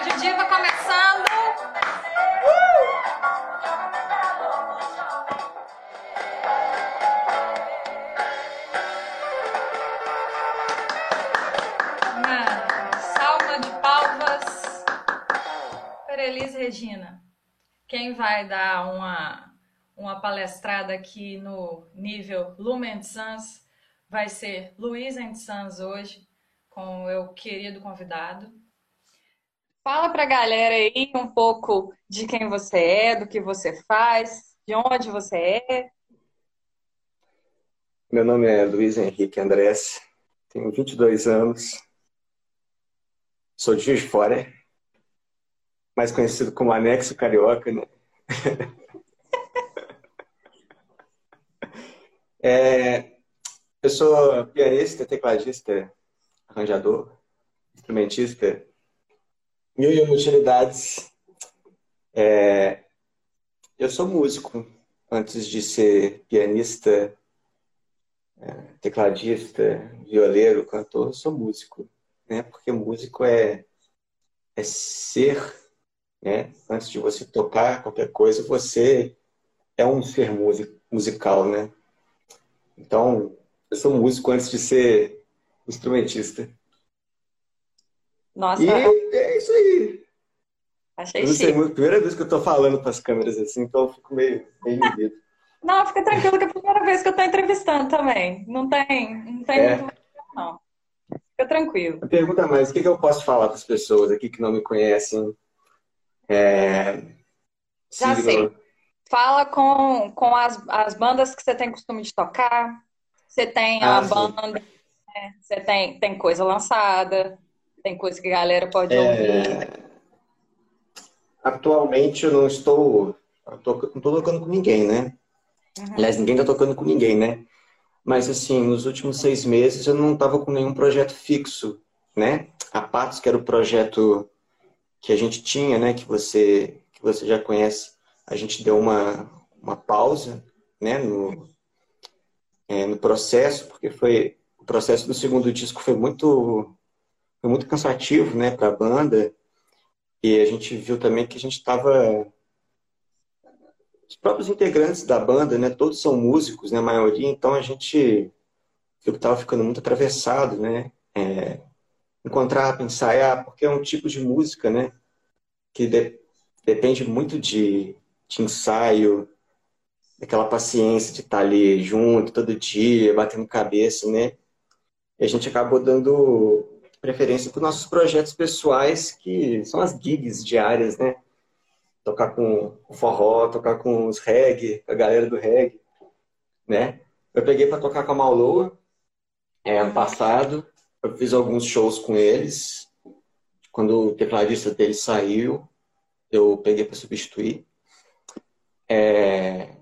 Rádio Diva começando. Uma salva de palmas para Elis Regina. Quem vai dar uma, uma palestrada aqui no nível Lumen Sans vai ser Luiz Sans hoje, com o meu querido convidado. Fala para a galera aí um pouco de quem você é, do que você faz, de onde você é. Meu nome é Luiz Henrique Andrés, tenho 22 anos, sou de Juiz de Fora, mais conhecido como Anexo Carioca, né? é, eu sou pianista, tecladista, arranjador, instrumentista, mil e uma utilidades. É, eu sou músico, antes de ser pianista, é, tecladista, violeiro, cantor, eu sou músico, né? Porque músico é, é ser, né? Antes de você tocar qualquer coisa, você é um ser musical, né? Então, eu sou músico antes de ser instrumentista. Nossa. E. Achei eu não sei, a primeira vez que eu tô falando para as câmeras assim, então eu fico meio, meio inibido. Não, fica tranquilo que é a primeira vez que eu tô entrevistando também. Não tem, não tem É. muito não. Fica tranquilo. Pergunta mais, o que, que eu posso falar para as pessoas aqui que não me conhecem? É... Já sei. Fala com, com as, as bandas que você tem costume de tocar. Você tem a Ah, sim. banda, né? você tem, tem coisa lançada, tem coisa que a galera pode É, ouvir. Atualmente eu não estou, eu tô- não estou tocando com ninguém, né? Uhum. Aliás, ninguém está tocando com ninguém, né? Mas assim, nos últimos seis meses eu não estava com nenhum projeto fixo, né? A Patos, que era o projeto que a gente tinha, né? Que você, que você já conhece, a gente deu uma, uma pausa, né? No, é, no processo, porque foi o processo do segundo disco foi muito, foi muito cansativo, né? Para a banda. E a gente viu também que a gente estava os próprios integrantes da banda, né? Todos são músicos, né? A maioria. Então a gente viu que estava ficando muito atravessado, né? É, encontrar, ensaiar, porque é um tipo de música, né? Que de- depende muito de, de ensaio, daquela paciência de estar ali junto todo dia, batendo cabeça, né? E a gente acabou dando preferência para os nossos projetos pessoais, que são as gigs diárias, né? Tocar com o forró, tocar com os reggae, a galera do reggae, né? Eu peguei para tocar com a Mauloa, é, ano passado, eu fiz alguns shows com eles. Quando o tecladista dele saiu, eu peguei para substituir. É,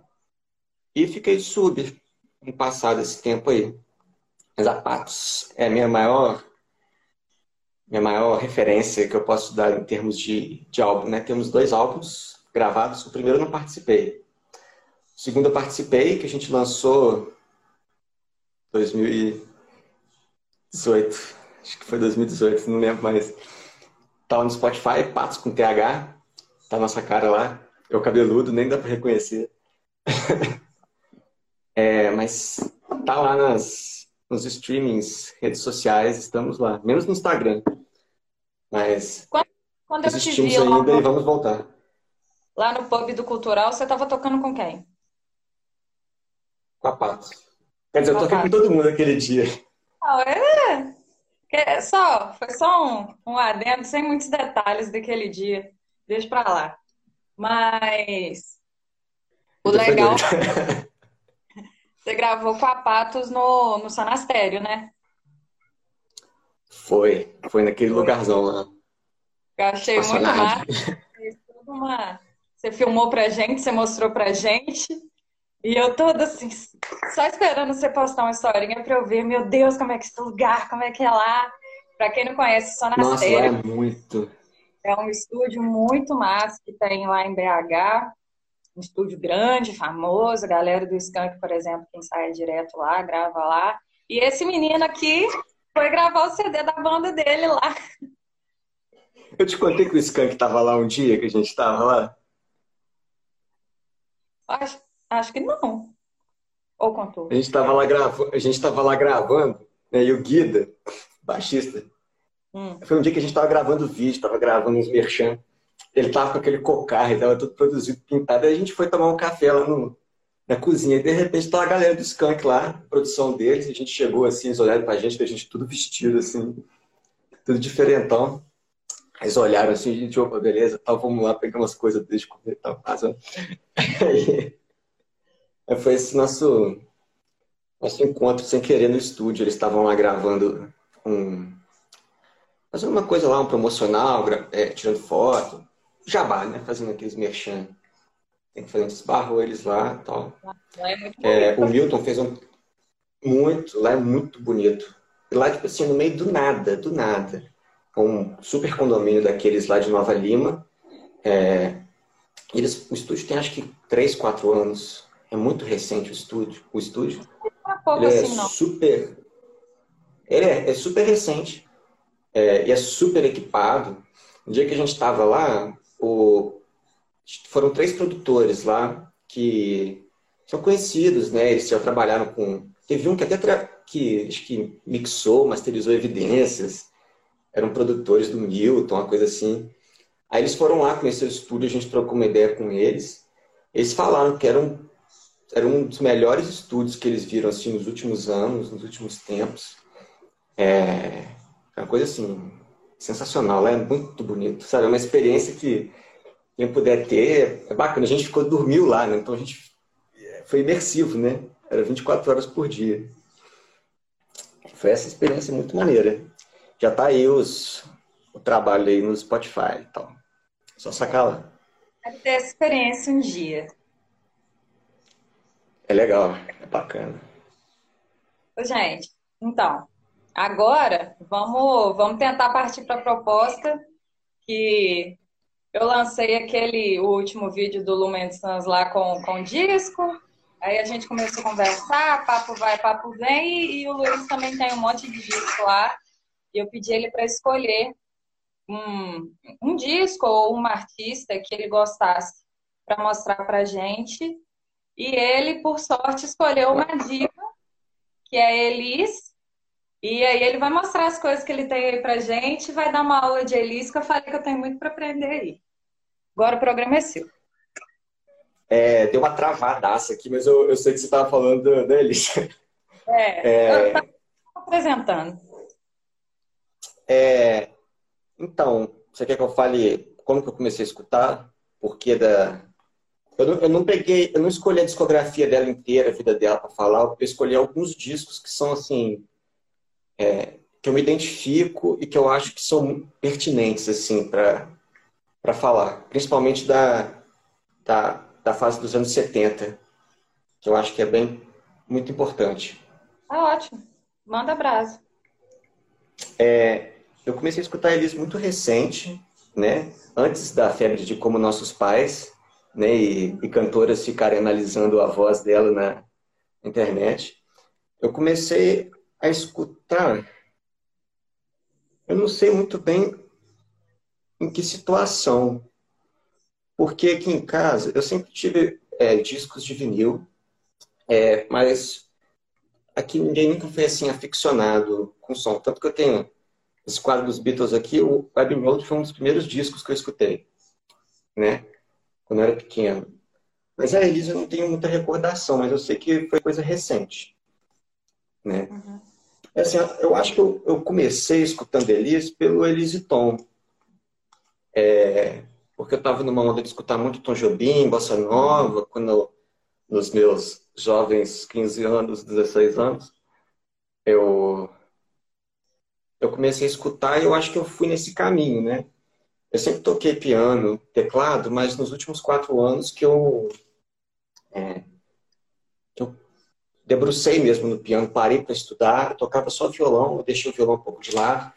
E fiquei sub no passado esse tempo aí. Mas a Patos é a minha maior minha maior referência que eu posso dar em termos de, de álbum, né? Temos dois álbuns gravados. O primeiro eu não participei. O segundo eu participei, que a gente lançou em 2018. Acho que foi 2018, não lembro mais. Tava no Spotify, Patos com TH. Tá a nossa cara lá. Eu cabeludo, nem dá pra reconhecer. É, mas tá lá nas, nos streamings, redes sociais, estamos lá. Menos no Instagram. Mas Quando eu te vi lá, ainda e vamos voltar. lá no pub do Cultural, você tava tocando com quem? Com a Patos. Quer dizer, eu Com a toquei com todo mundo aquele dia. Não, é. que- Só, foi só um, um adendo, sem muitos detalhes daquele dia. Deixa pra lá. Mas o legal. você gravou com a Patos no, no Sanastério, né? Foi, foi naquele lugarzão lá. Eu achei muito Estacionado. massa. Você filmou pra gente, você mostrou pra gente. E eu toda assim, só esperando você postar uma historinha pra eu ver, meu Deus, como é que é esse lugar, como é que é lá. Pra quem não conhece, Nossa, lá é Sonastério muito. é um estúdio muito massa que tem lá em BH. Um estúdio grande, famoso. A galera do Skank, por exemplo, quem sai direto lá, grava lá. E esse menino aqui foi gravar o CD da banda dele lá. Eu te contei que o Skank estava lá um dia, que a gente estava lá? Acho, acho que não. Ou contou? A gente estava lá, grava... a gente tava lá gravando, né? E o Guida, baixista, hum. foi um dia que a gente estava gravando vídeo, estava gravando uns merchan. Ele tava com aquele cocar, ele tava todo produzido, pintado. Aí a gente foi tomar um café lá no, na cozinha. E de repente tá a galera do Skank lá, produção deles. A gente chegou assim, eles olharam pra gente, a gente tudo vestido assim, tudo diferentão. Eles olharam assim, a gente, opa, beleza, tal, vamos lá pegar umas coisas deles de comer e tal. Aí, foi esse nosso, nosso encontro sem querer no estúdio. Eles estavam lá gravando um. Fazendo uma coisa lá, um promocional, é, tirando foto jabá, né? Fazendo aqueles merchan. Tem que fazer um desbarro eles lá tal. É, é, o Milton fez um. Muito, lá é muito bonito. E lá, tipo assim, no meio do nada, do nada. Um super condomínio daqueles lá de Nova Lima. É, eles, o estúdio tem acho que 3, 4 anos. É muito recente o estúdio. O estúdio. Pouco ele é assim, é super. Ele é, é super recente. É, e é super equipado. No dia que a gente estava lá, o, foram três produtores lá que são conhecidos, né? Eles já trabalharam com. Teve um que até tra... que, acho que mixou, masterizou evidências, eram produtores do Milton, uma coisa assim. Aí eles foram lá conhecer o estúdio, a gente trocou uma ideia com eles. Eles falaram que eram era um dos melhores estúdios que eles viram assim nos últimos anos, nos últimos tempos. É, é uma coisa assim sensacional, é muito bonito, sabe? É uma experiência que quem puder ter, é bacana. A gente ficou, dormiu lá, né? Então a gente foi imersivo, né? Era 24 horas por dia. Foi essa experiência muito maneira. Já tá aí os, o trabalho aí no Spotify e tal. Só sacar lá. Quero ter essa experiência um dia. É legal, é bacana. Gente, então, Agora, vamos, vamos tentar partir para a proposta que eu lancei aquele último vídeo do Lumen Sans lá com, com disco. Aí a gente começou a conversar, papo vai, papo vem, e, e o Luiz também tem um monte de disco lá. E eu pedi ele para escolher um, um disco ou uma artista que ele gostasse para mostrar para gente. E ele, por sorte, escolheu uma diva, que é Elis, e aí ele vai mostrar as coisas que ele tem aí pra gente, vai dar uma aula de Elis, que eu falei que eu tenho muito para aprender aí. Agora o programa é seu. É, deu uma travadaça aqui, mas eu, eu sei que você estava falando da Elis. É, é... eu apresentando. É, então, você quer que eu fale como que eu comecei a escutar? Porque da... Eu não, eu não peguei, eu não escolhi a discografia dela inteira, a vida dela para falar, eu escolhi alguns discos que são assim é, que eu me identifico e que eu acho que são pertinentes assim para falar, principalmente da, da, da fase dos anos 70, que eu acho que é bem muito importante. Ah, ótimo. Manda abraço. É, eu comecei a escutar eles muito recente, né? Antes da febre de Como Nossos Pais, né? E, e cantoras ficarem analisando a voz dela na internet. Eu comecei a escutar, eu não sei muito bem em que situação. Porque aqui em casa eu sempre tive é, discos de vinil, é, mas aqui ninguém nunca foi assim aficionado com som. Tanto que eu tenho esse quadro dos Beatles aqui, o Abbey Road foi um dos primeiros discos que eu escutei, né? Quando eu era pequeno. Mas a Elisa eu não tenho muita recordação, mas eu sei que foi coisa recente, né? Uhum. É assim, eu acho que eu, eu comecei escutando Elis pelo Elise Tom. É, porque eu estava numa onda de escutar muito Tom Jobim, Bossa Nova, quando nos meus jovens 15 anos, 16 anos, eu, eu comecei a escutar e eu acho que eu fui nesse caminho, né? Eu sempre toquei piano, teclado, mas nos últimos quatro anos que eu, é, que eu debrucei mesmo no piano, parei para estudar, tocava só violão, deixei o violão um pouco de lado.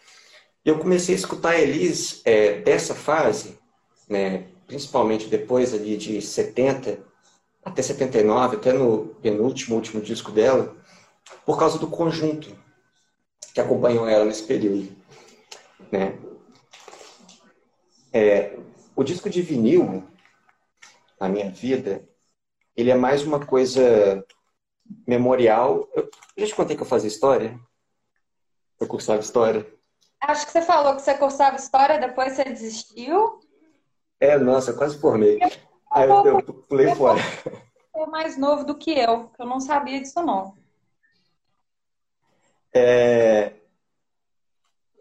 E eu comecei a escutar Elis é, dessa fase, né, principalmente depois ali de 70 até 79, até no penúltimo, último disco dela, por causa do conjunto que acompanhou ela nesse período. Né? É, o disco de vinil, na minha vida, ele é mais uma coisa memorial. Eu, já te contei que eu fazia história? Eu cursava história. Acho que você falou que você cursava história, depois você desistiu. É, nossa, quase formei. Aí eu, eu pulei fora. É mais novo do que eu, eu não sabia disso não. É,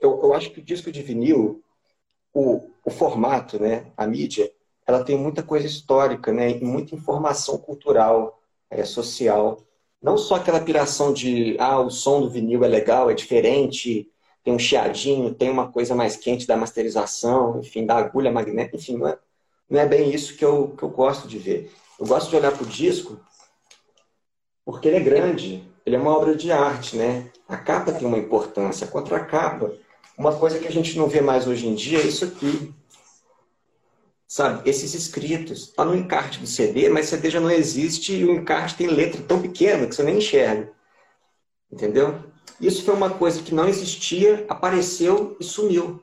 eu, eu acho que o disco de vinil, o, o formato, né, a mídia, ela tem muita coisa histórica, né, e muita informação cultural, é, social. Não só aquela piração de, ah, o som do vinil é legal, é diferente, tem um chiadinho, tem uma coisa mais quente da masterização, enfim, da agulha magnética, enfim, não é, não é bem isso que eu, que eu gosto de ver. Eu gosto de olhar para o disco porque ele é grande, ele é uma obra de arte, né? A capa tem uma importância, a contracapa. Uma coisa que a gente não vê mais hoje em dia é isso aqui. Sabe, esses escritos. Está no encarte do CD, mas CD já não existe e o encarte tem letra tão pequena que você nem enxerga. Entendeu? Isso foi uma coisa que não existia, apareceu e sumiu.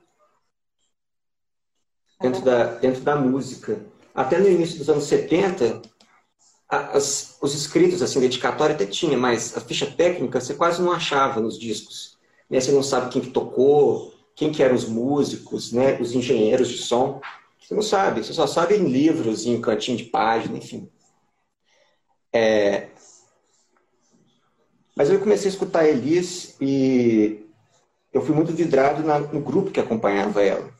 Dentro da, dentro da música. Até no início dos anos 70, as, os escritos, assim, dedicatória até tinha, mas a ficha técnica você quase não achava nos discos. Né? Você não sabe quem que tocou, quem que eram os músicos, né? os engenheiros de som. Você não sabe, você só sabe em livros, em cantinho de página, enfim. É, mas eu comecei a escutar a Elis e eu fui muito vidrado no grupo que acompanhava ela.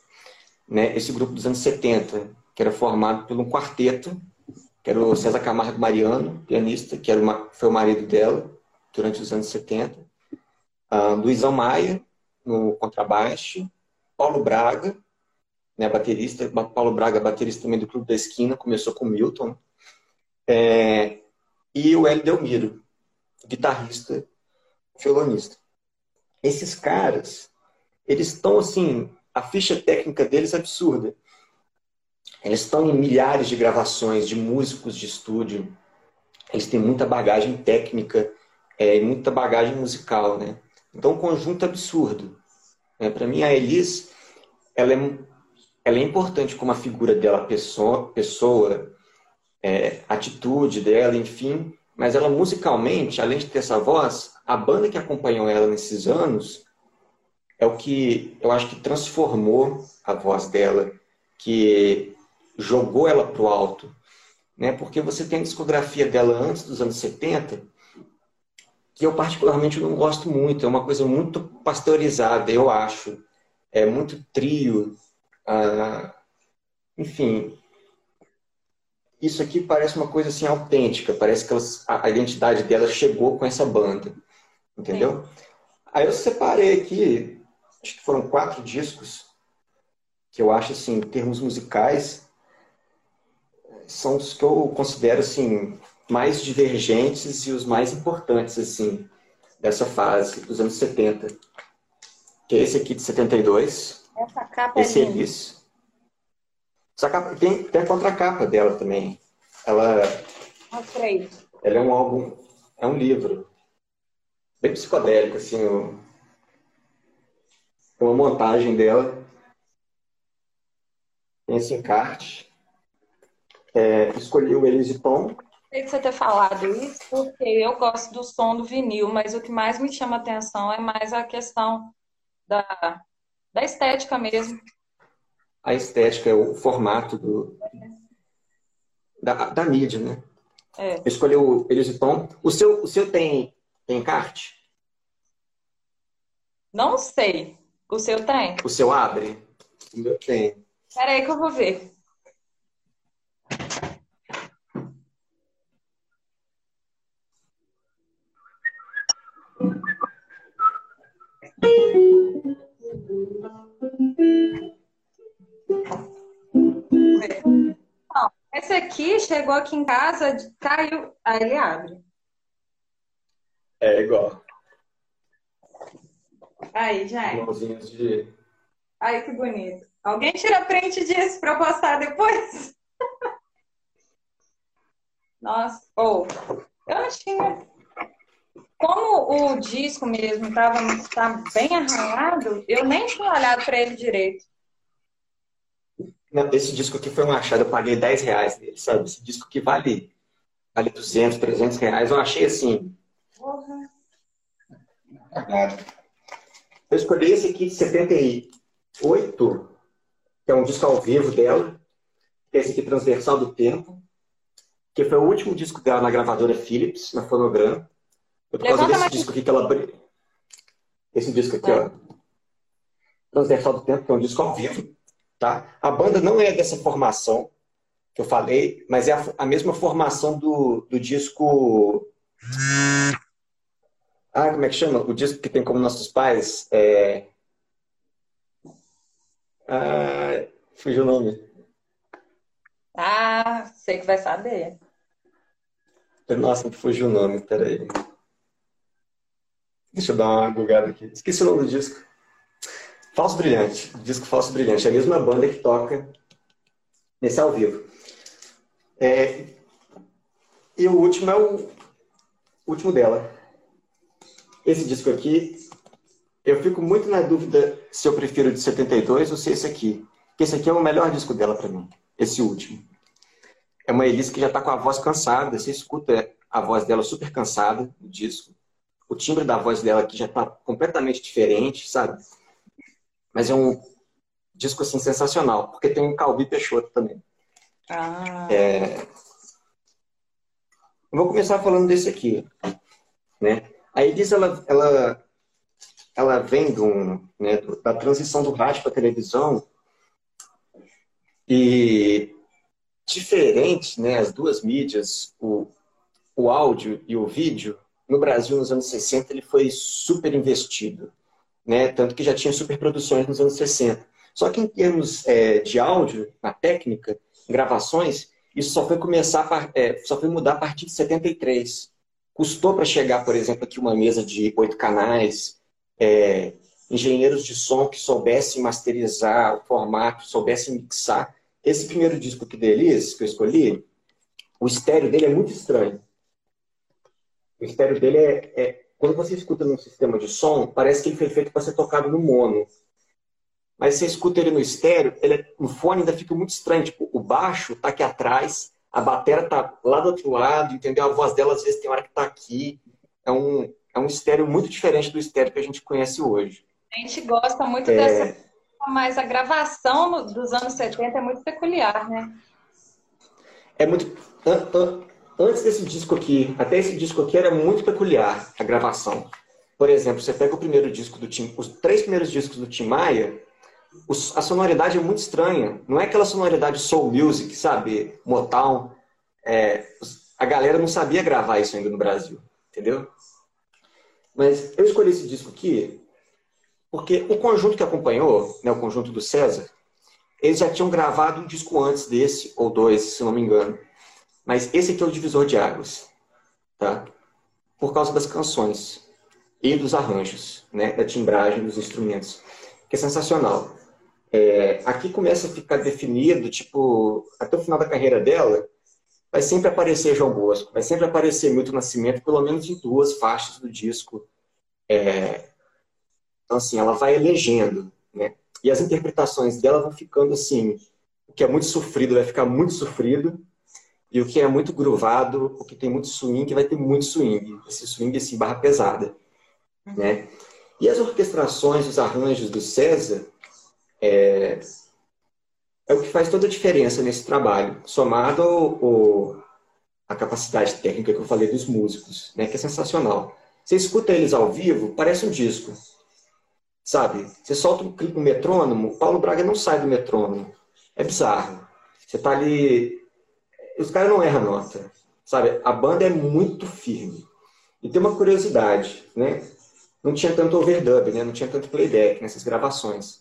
Né? Esse grupo dos anos 70, que era formado por um quarteto, que era o César Camargo Mariano, pianista, que era uma, foi o marido dela durante os anos 70. Uh, Luizão Maia, no contrabaixo. Paulo Braga, né, baterista. Paulo Braga, baterista também do Clube da Esquina, começou com Milton. É, e o Hélio Delmiro, guitarrista, violonista. Esses caras, eles estão assim, a ficha técnica deles é absurda. Eles estão em milhares de gravações de músicos de estúdio. Eles têm muita bagagem técnica é, muita bagagem musical, né? Então, um conjunto absurdo. É, Para mim, a Elis, ela é, ela é importante como a figura dela, pessoa, pessoa é, atitude dela, enfim, mas ela musicalmente, além de ter essa voz, a banda que acompanhou ela nesses anos é o que eu acho que transformou a voz dela, que jogou ela para o alto. Né? Porque você tem a discografia dela antes dos anos 70, que eu particularmente não gosto muito. É uma coisa muito pasteurizada, eu acho. É muito trio. Ah, enfim, isso aqui parece uma coisa assim autêntica, parece que elas, a identidade dela chegou com essa banda, entendeu? Sim. Aí eu separei aqui, acho que foram quatro discos, que eu acho assim, em termos musicais, são os que eu considero assim mais divergentes e os mais importantes assim dessa fase dos anos 70. Que é esse aqui de 72. Essa capa esse é Elis. Essa capa, tem, tem a contracapa dela também. Ela, ela é um álbum, é um livro. Bem psicodélico, assim, o, uma montagem dela. Tem esse encarte. É, escolhi o Elise Tom. Sei que você ter falado isso, porque eu gosto do som do vinil, mas o que mais me chama atenção é mais a questão da, da estética mesmo a estética, o formato do, da, da mídia, né? É. Escolheu o Elisiton. O seu, o seu tem, tem encarte? Não sei. O seu tem? O seu abre? O meu tem. Espera aí que eu vou ver. Esse aqui chegou aqui em casa, caiu. Aí ele abre. É igual. Aí, gente. Mãozinhas de. Aí que bonito. Alguém tira print disso para postar depois? Nossa, ou oh, eu não tinha. Como o disco mesmo estava tá bem arranhado, eu nem tinha olhado para ele direito. Esse disco aqui foi um achado, eu paguei 10 reais nele, sabe? Esse disco aqui vale, vale 200, 300 reais. Eu achei assim. Porra. Eu escolhi esse aqui de 78, que é um disco ao vivo dela. Esse aqui, Transversal do Tempo, que foi o último disco dela na gravadora Philips, na Fonogram. Foi por causa Levanta desse disco aqui que ela. Esse disco aqui, ó. Transversal do Tempo, que é um disco ao vivo. Tá? A banda não é dessa formação que eu falei, mas é a, a mesma formação do, do disco. Ah, como é que chama? O disco que tem como nossos pais. É... Ah, fugiu o nome. Ah, sei que vai saber. Nossa, fugiu o nome, peraí. Deixa eu dar uma bugada aqui. Esqueci o nome do disco. Falso Brilhante. Disco Falso Brilhante. É a mesma banda que toca nesse ao vivo. É... E o último é o último dela. Esse disco aqui, eu fico muito na dúvida se eu prefiro de 72 ou se esse aqui. Porque esse aqui é o melhor disco dela para mim. Esse último. É uma Elise que já está com a voz cansada. Você escuta a voz dela super cansada no disco. O timbre da voz dela aqui já está completamente diferente, sabe? Mas é um disco assim sensacional, porque tem um Calbi Peixoto também. Ah. É... Vou começar falando desse aqui, né? A Elis, ela, ela, ela vem do, né, da transição do rádio para a televisão e diferente, né, as duas mídias, o, o áudio e o vídeo, no Brasil nos anos 60 ele foi super investido né? Tanto que já tinha superproduções nos anos 60. Só que em termos é, de áudio, na técnica, gravações, isso só foi começar, é, só foi mudar a partir de 73. Custou para chegar, por exemplo, aqui uma mesa de oito canais, é, engenheiros de som que soubessem masterizar o formato, soubessem mixar. Esse primeiro disco aqui deles, que eu escolhi, o estéreo dele é muito estranho. O estéreo dele é, é quando você escuta num sistema de som, parece que ele foi feito para ser tocado no mono. Mas você escuta ele no estéreo, ele é, no fone ainda fica muito estranho. Tipo, o baixo tá aqui atrás, a bateria tá lá do outro lado, entendeu? A voz dela às vezes tem hora que tá aqui. É um, é um estéreo muito diferente do estéreo que a gente conhece hoje. A gente gosta muito é... dessa, mas a gravação dos anos 70 é muito peculiar, né? É muito antes desse disco aqui, até esse disco aqui era muito peculiar a gravação. Por exemplo, você pega o primeiro disco do Tim, os três primeiros discos do Tim Maia, os, a sonoridade é muito estranha. Não é aquela sonoridade soul music, sabe? Motown. É, a galera não sabia gravar isso ainda no Brasil, entendeu? Mas eu escolhi esse disco aqui porque o conjunto que acompanhou, né, o conjunto do César, eles já tinham gravado um disco antes desse, ou dois, se não me engano. Mas esse aqui é o divisor de águas, tá? Por causa das canções e dos arranjos, né? Da timbragem dos instrumentos, que é sensacional. É, aqui começa a ficar definido, tipo, até o final da carreira dela, vai sempre aparecer João Bosco, vai sempre aparecer Milton Nascimento, pelo menos em duas faixas do disco. É, então, assim, ela vai elegendo, né? E as interpretações dela vão ficando assim, o que é muito sofrido vai ficar muito sofrido, e o que é muito groovado, o que tem muito swing, vai ter muito swing. Esse swing, assim, barra pesada. Né? E as orquestrações, os arranjos do César, é, é o que faz toda a diferença nesse trabalho, somado ao, à capacidade técnica que eu falei dos músicos, né? que é sensacional. Você escuta eles ao vivo, parece um disco. Sabe? Você solta um, um metrônomo, Paulo Braga não sai do metrônomo. É bizarro. Você está ali os caras não erram nota, sabe? A banda é muito firme. E tem uma curiosidade, né? Não tinha tanto overdub, né? Não tinha tanto playback nessas gravações.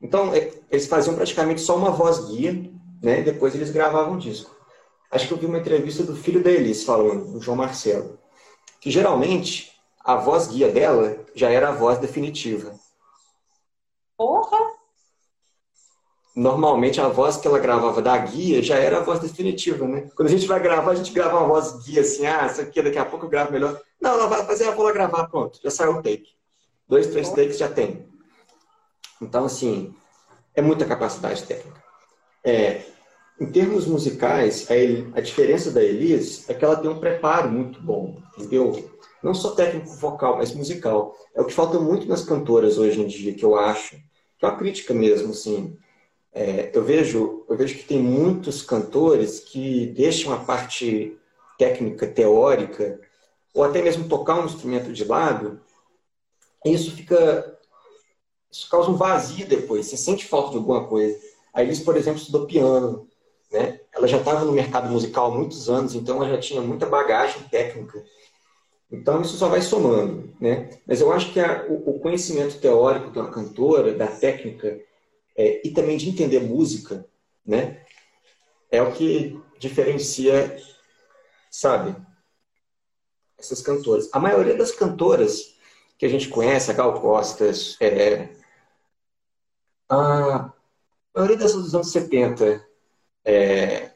Então, é, eles faziam praticamente só uma voz guia, né? E depois eles gravavam o disco. Acho que eu vi uma entrevista do filho da Elis falando, o João Marcelo, que geralmente a voz guia dela já era a voz definitiva. Porra! Normalmente a voz que ela gravava da guia já era a voz definitiva, né? Quando a gente vai gravar, a gente grava uma voz guia assim, ah, isso aqui daqui a pouco eu gravo melhor. Não, ela vai fazer a bola gravar, pronto, já saiu o take. Dois, três takes já tem. Então, assim, é muita capacidade técnica. é, em termos musicais, a, a diferença da Elis é que ela tem um preparo muito bom, entendeu? Não só técnico vocal, mas musical. É o que falta muito nas cantoras hoje em dia, que eu acho. Que é uma crítica mesmo, assim. É, eu, vejo, eu vejo que tem muitos cantores que deixam a parte técnica, teórica, ou até mesmo tocar um instrumento de lado, e isso fica. Isso causa um vazio depois. Você sente falta de alguma coisa. A Elis, por exemplo, estudou piano. Né? Ela já estava no mercado musical há muitos anos, então ela já tinha muita bagagem técnica. Então isso só vai somando, né? Mas eu acho que a, o, o, conhecimento teórico de uma cantora, da técnica é, e também de entender música, né? É o que diferencia, sabe, essas cantoras. A maioria das cantoras que a gente conhece, a Gal Costas, é, a maioria dessas dos anos 70, é,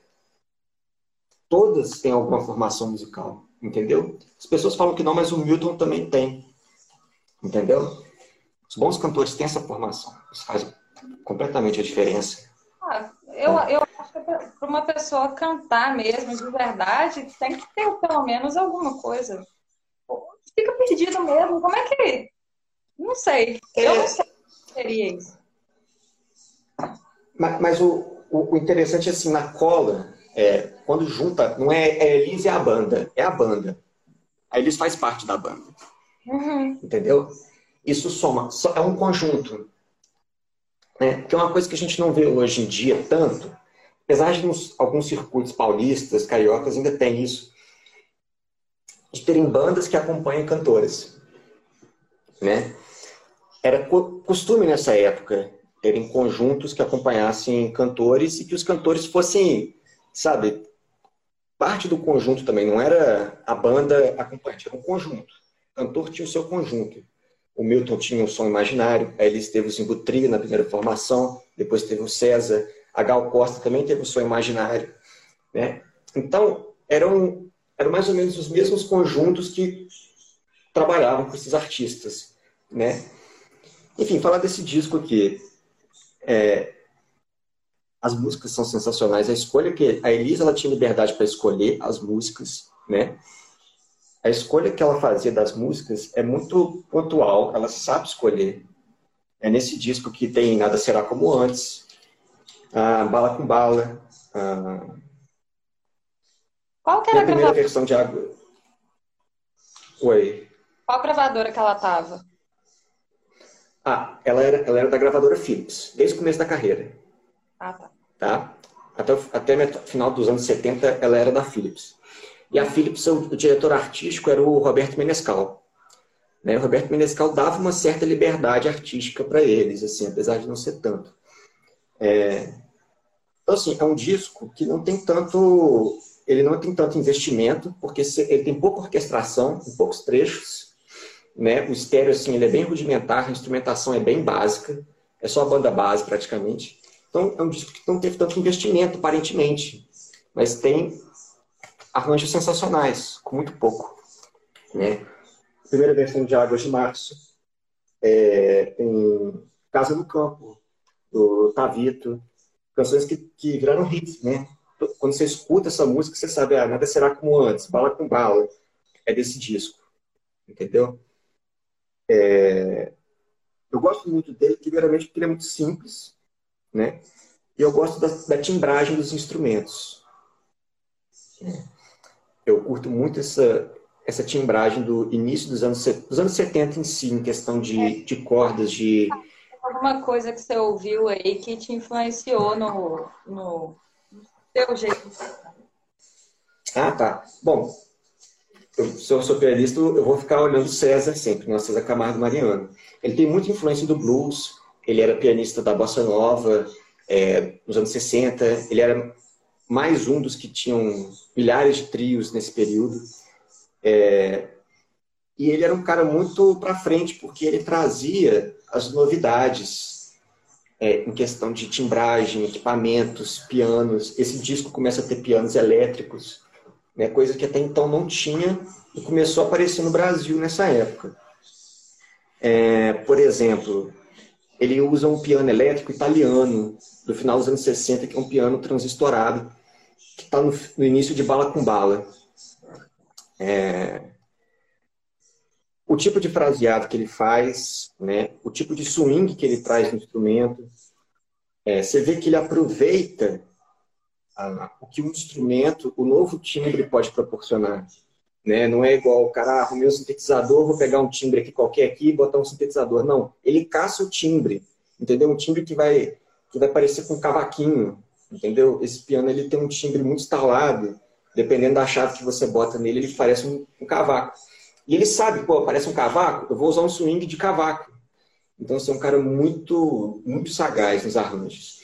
todas têm alguma formação musical entendeu? As pessoas falam que não, mas o Milton também tem, entendeu? Os bons cantores têm essa formação, isso faz completamente a diferença. Ah, eu, eu acho que para uma pessoa cantar mesmo, de verdade, tem que ter pelo menos alguma coisa. Fica perdido mesmo, como é que... Não sei, é... eu não sei o que seria isso. Mas, mas o, o, interessante é assim, na cola, é, quando junta, não é, é Elise e a banda, é a banda. A Elise faz parte da banda. Uhum. Entendeu? Isso soma, é um conjunto. Né? Que é uma coisa que a gente não vê hoje em dia tanto, apesar de nos, alguns circuitos paulistas, cariocas, ainda tem isso, de terem bandas que acompanham cantores. Né? Era costume nessa época terem conjuntos que acompanhassem cantores e que os cantores fossem sabe, parte do conjunto também, não era a banda acompanhante, era um conjunto. O cantor tinha o seu conjunto. O Milton tinha o som imaginário, aí eles teve o Zimbo na primeira formação, depois teve o César, a Gal Costa também teve o som imaginário. Né? Então, eram, eram mais ou menos os mesmos conjuntos que trabalhavam com esses artistas. Né? Enfim, falar desse disco aqui. É, as músicas são sensacionais. A escolha que a Elisa ela tinha liberdade para escolher as músicas, né? A escolha que ela fazia das músicas é muito pontual. Ela sabe escolher. É nesse disco que tem Nada Será Como Antes, a Bala com Bala. A... Qual que era a, primeira versão de Água? Oi. Qual gravadora que ela tava? Ah, ela era, ela era da gravadora Philips, desde o começo da carreira. Ah, tá. tá? Até, até o final dos anos 70, ela era da Philips. E a Philips, o, diretor artístico era o Roberto Menescal. Né? O Roberto Menescal dava uma certa liberdade artística para eles, assim, apesar de não ser tanto. É... Então, assim, é um disco que não tem tanto... Ele não tem tanto investimento, porque ele tem pouca orquestração, em poucos trechos. Né? O estéreo, assim, ele é bem rudimentar, a instrumentação é bem básica. É só a banda base, praticamente. Então, é um disco que não teve tanto investimento, aparentemente, mas tem arranjos sensacionais, com muito pouco. Né? Primeira versão de Águas de Março, é, tem Casa no Campo, do Tavito, canções que, que viraram hits, né? Quando você escuta essa música, você sabe, ah, nada será como antes, bala com bala, é desse disco, entendeu? É... Eu gosto muito dele, primeiramente porque ele é muito simples, né? E eu gosto da, da timbragem dos instrumentos. Eu curto muito essa, essa timbragem do início dos anos, dos anos 70 em si, em questão de, é. de cordas, de... Alguma coisa que você ouviu aí que te influenciou no, no, seu jeito Ah, tá. Bom, eu, se eu sou pianista, eu vou ficar olhando César sempre, nosso César Camargo Mariano. Ele tem muita influência do blues, ele era pianista da Bossa Nova é, nos anos 60, ele era mais um dos que tinham milhares de trios nesse período. É, e ele era um cara muito para frente, porque ele trazia as novidades é, em questão de timbragem, equipamentos, pianos. Esse disco começa a ter pianos elétricos, né, coisa que até então não tinha e começou a aparecer no Brasil nessa época. É, por exemplo, ele usa um piano elétrico italiano do final dos anos 60, que é um piano transistorado, que está no, no, início de Bala com Bala. É... O tipo de fraseado que ele faz, né? o tipo de swing que ele traz no instrumento, é, você vê que ele aproveita o que um instrumento, o novo timbre pode proporcionar. Né? Não é igual o cara, ah, arrumei um sintetizador, vou pegar um timbre aqui qualquer aqui e botar um sintetizador. Não, ele caça o timbre, entendeu? Um timbre que vai, que vai parecer com um cavaquinho, entendeu? Esse piano ele tem um timbre muito instalado, dependendo da chave que você bota nele, ele parece um, um cavaco. E ele sabe, pô, parece um cavaco, eu vou usar um swing de cavaco. Então, você é um cara muito, muito sagaz nos arranjos.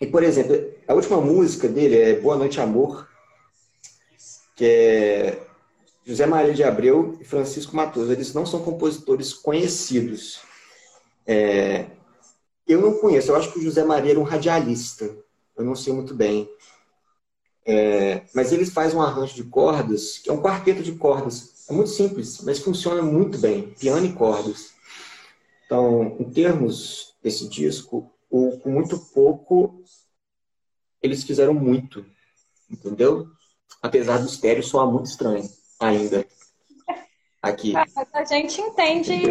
E, por exemplo, a última música dele é Boa Noite Amor, que é José Maria de Abreu e Francisco Matoso. Eles não são compositores conhecidos. É, eu não conheço, eu acho que o José Maria era um radialista. Eu não sei muito bem. É, mas ele faz um arranjo de cordas, que é um quarteto de cordas. É muito simples, mas funciona muito bem. Piano e cordas. Então, em termos desse disco, o, com muito pouco, eles fizeram muito. Entendeu? Apesar do estéreo soar muito estranho ainda aqui. Mas a gente entende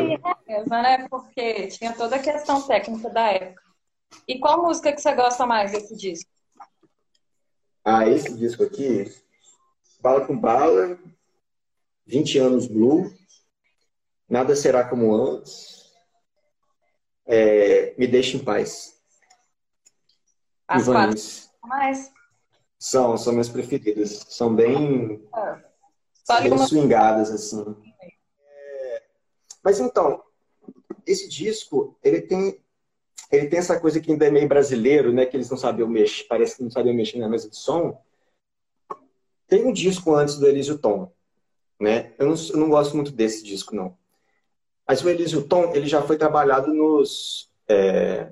né? Porque tinha toda a questão técnica da época. E qual música que você gosta mais desse disco? Ah, esse disco aqui, Bala com Bala, 20 anos Blue, Nada Será Como Antes, é, Me Deixe em Paz. As quatro mais? São, são minhas preferidas. São bem... Ah bem uma... swingadas, assim. É... Mas então, esse disco, ele tem, ele tem essa coisa que ainda é meio brasileiro, né? Que eles não sabiam mexer, parece que não sabiam mexer na mesa de som. Tem um disco antes do Elísio Tom, né? Eu não, eu não gosto muito desse disco, não. Mas o Elísio Tom, ele já foi trabalhado nos, é,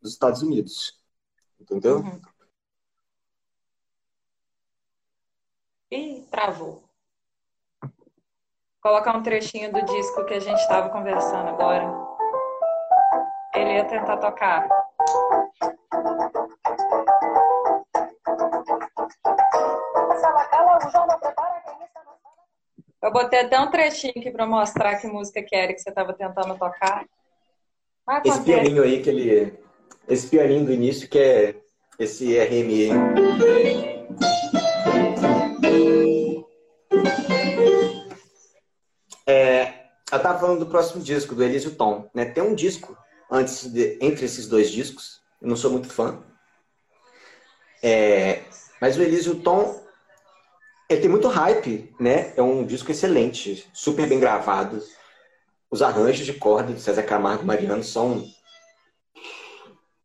nos Estados Unidos, entendeu? Uhum. Ih, travou colocar um trechinho do disco que a gente estava conversando agora. Ele ia tentar tocar. Eu botei até um trechinho aqui para mostrar que música que era que você estava tentando tocar. esse pianinho aí que ele. Esse pianinho do início que é esse RME. É, eu estava falando do próximo disco, do Elísio Tom. Né? Tem um disco antes de, entre esses dois discos. Eu não sou muito fã. É, mas o Elísio Tom ele tem muito hype, né? É um disco excelente, super bem gravado. Os arranjos de corda de César Camargo e Mariano são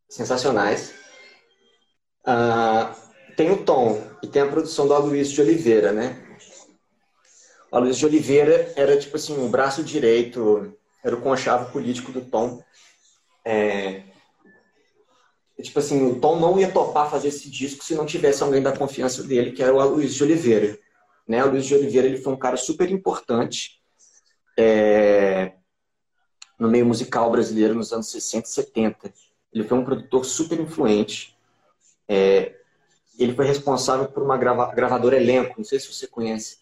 sensacionais. Uh, tem o tom e tem a produção do Aloysio de Oliveira, né? A Luiz de Oliveira era, tipo assim, o braço direito, era o conchavo político do Tom. É... Tipo assim, o Tom não ia topar fazer esse disco se não tivesse alguém da confiança dele, que era o Luiz de Oliveira. Né? O Luiz de Oliveira ele foi um cara super importante é... no meio musical brasileiro nos anos 60 e 70. Ele foi um produtor super influente. É... Ele foi responsável por uma grava... gravadora elenco, não sei se você conhece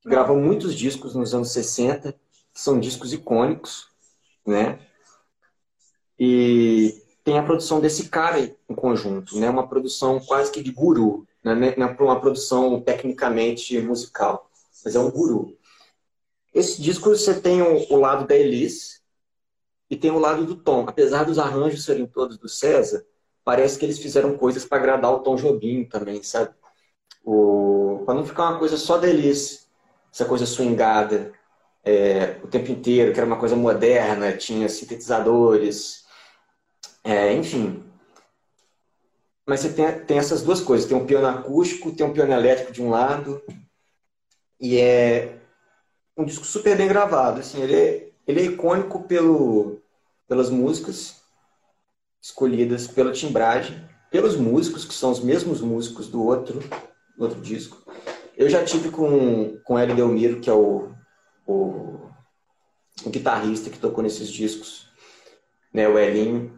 que gravam muitos discos nos anos 60, que são discos icônicos, né? E tem a produção desse cara em conjunto, né? Uma produção quase que de guru, né? Não é uma produção tecnicamente musical, mas é um guru. Esse disco você tem o lado da Elis e tem o lado do Tom. Apesar dos arranjos serem todos do César, parece que eles fizeram coisas para agradar o Tom Jobim também, sabe? O... Para não ficar uma coisa só da Elis essa coisa swingada é, o tempo inteiro, que era uma coisa moderna, tinha sintetizadores, é, enfim. Mas você tem, tem essas duas coisas, tem um piano acústico, tem um piano elétrico de um lado, e é um disco super bem gravado, assim, ele é, ele é icônico pelo, pelas músicas escolhidas, pela timbragem, pelos músicos, que são os mesmos músicos do outro, do outro disco, eu já tive com, com Hélio Delmiro, que é o, o, o guitarrista que tocou nesses discos. né, o Elinho.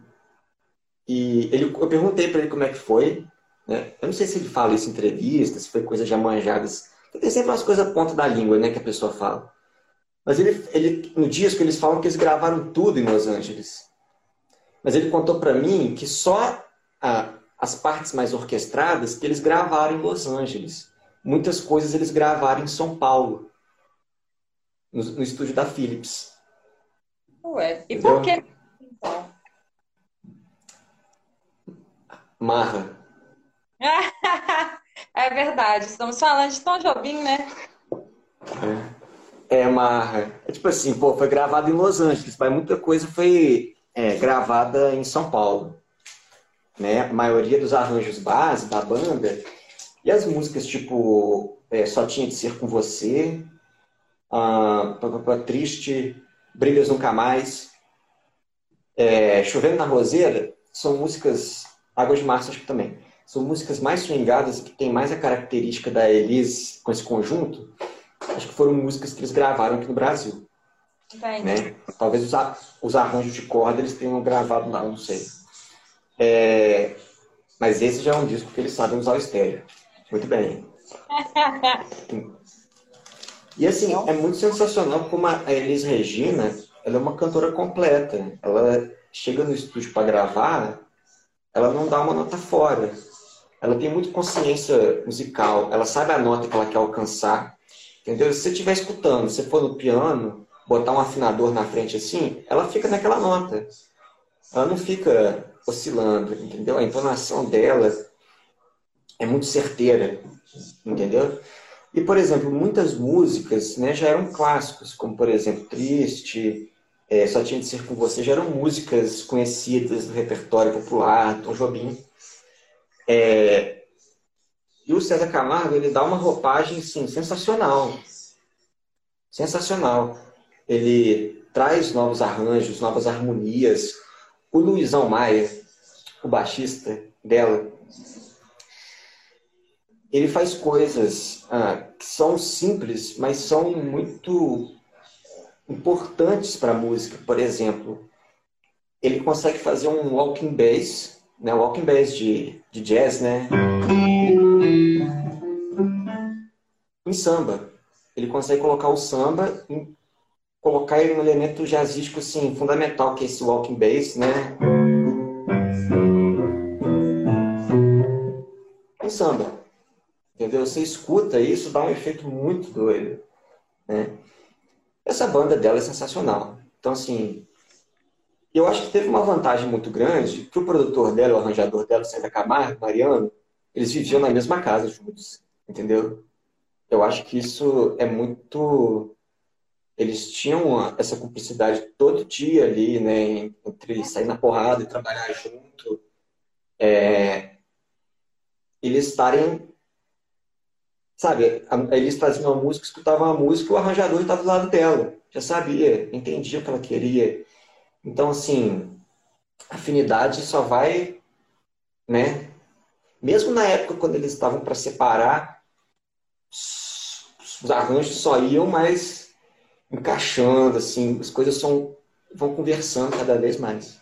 E ele, eu perguntei para ele como é que foi. Né? Eu não sei se ele fala isso em entrevista, se foi coisa já manjadas. Tem sempre umas coisas ponta da língua, né, que a pessoa fala. Mas ele, ele, no disco eles falam que eles gravaram tudo em Los Angeles. Mas ele contou para mim que só a, as partes mais orquestradas que eles gravaram em Los Angeles. Muitas coisas eles gravaram em São Paulo, no, no estúdio da Philips. Ué, e por que Marra. é verdade, estamos falando de Tom Jobim, né? É, é Marra. É tipo assim, pô, foi gravado em Los Angeles, mas muita coisa foi é, gravada em São Paulo. Né? A maioria dos arranjos base da banda e as músicas tipo é, Só Tinha de Ser Com Você, ah, Triste, Brilhas Nunca Mais, é, Chovendo na Roseira, são músicas, Águas de Março acho que também, são músicas mais swingadas que tem mais a característica da Elise com esse conjunto, acho que foram músicas que eles gravaram aqui no Brasil. Né? Talvez os, os, arranjos de corda eles tenham gravado lá, não sei. É, mas esse já é um disco que eles sabem usar o estéreo. Muito bem. E assim, é muito sensacional como a Elis Regina, ela é uma cantora completa. Ela chega no estúdio para gravar, ela não dá uma nota fora. Ela tem muita consciência musical, ela sabe a nota que ela quer alcançar. Entendeu? Se você estiver escutando, se for no piano, botar um afinador na frente assim, ela fica naquela nota. Ela não fica oscilando, entendeu? A entonação dela é muito certeira, entendeu? E, por exemplo, muitas músicas né, já eram clássicos, como, por exemplo, Triste, é, Só Tinha de Ser Com Você, já eram músicas conhecidas do repertório popular, Tom Jobim. É, e o César Camargo, ele dá uma roupagem, sim, sensacional. Sensacional. Ele traz novos arranjos, novas harmonias. O Luizão Maia, o baixista dela, ele faz coisas ah, que são simples, mas são muito importantes para a música. Por exemplo, ele consegue fazer um walking bass, né? Walking bass de, de jazz, né? Em samba. Ele consegue colocar o samba e colocar ele um elemento jazzístico assim, fundamental, que é esse walking bass, né? Em samba. Entendeu? Você escuta isso, dá um efeito muito doido. Né? Essa banda dela é sensacional. Então, assim, eu acho que teve uma vantagem muito grande que o produtor dela, o arranjador dela, o César Camargo, Mariano, eles viviam na mesma casa juntos. Entendeu? Eu acho que isso é muito. Eles tinham essa cumplicidade todo dia ali, né? Entre sair na porrada e trabalhar junto. É... Eles estarem Sabe, eles faziam uma música, escutavam uma música, o arranjador estava do lado dela. Já sabia, entendia o que ela queria. Então, assim, afinidade só vai, né? Mesmo na época quando eles estavam para separar, os arranjos só iam mais encaixando, assim, as coisas são, vão conversando cada vez mais.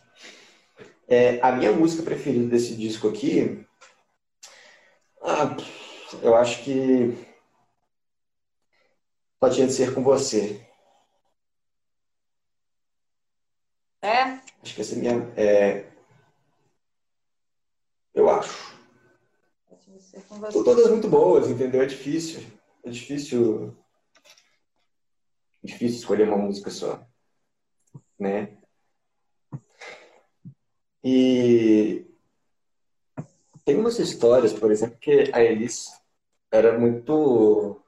É, a minha música preferida desse disco aqui, ah, eu acho que só tinha de ser com você. É? Acho que essa é minha. É... Eu acho. São todas muito boas, entendeu? É difícil. É difícil. É difícil escolher uma música só. Né? E tem umas histórias, por exemplo, que a Elis era muito.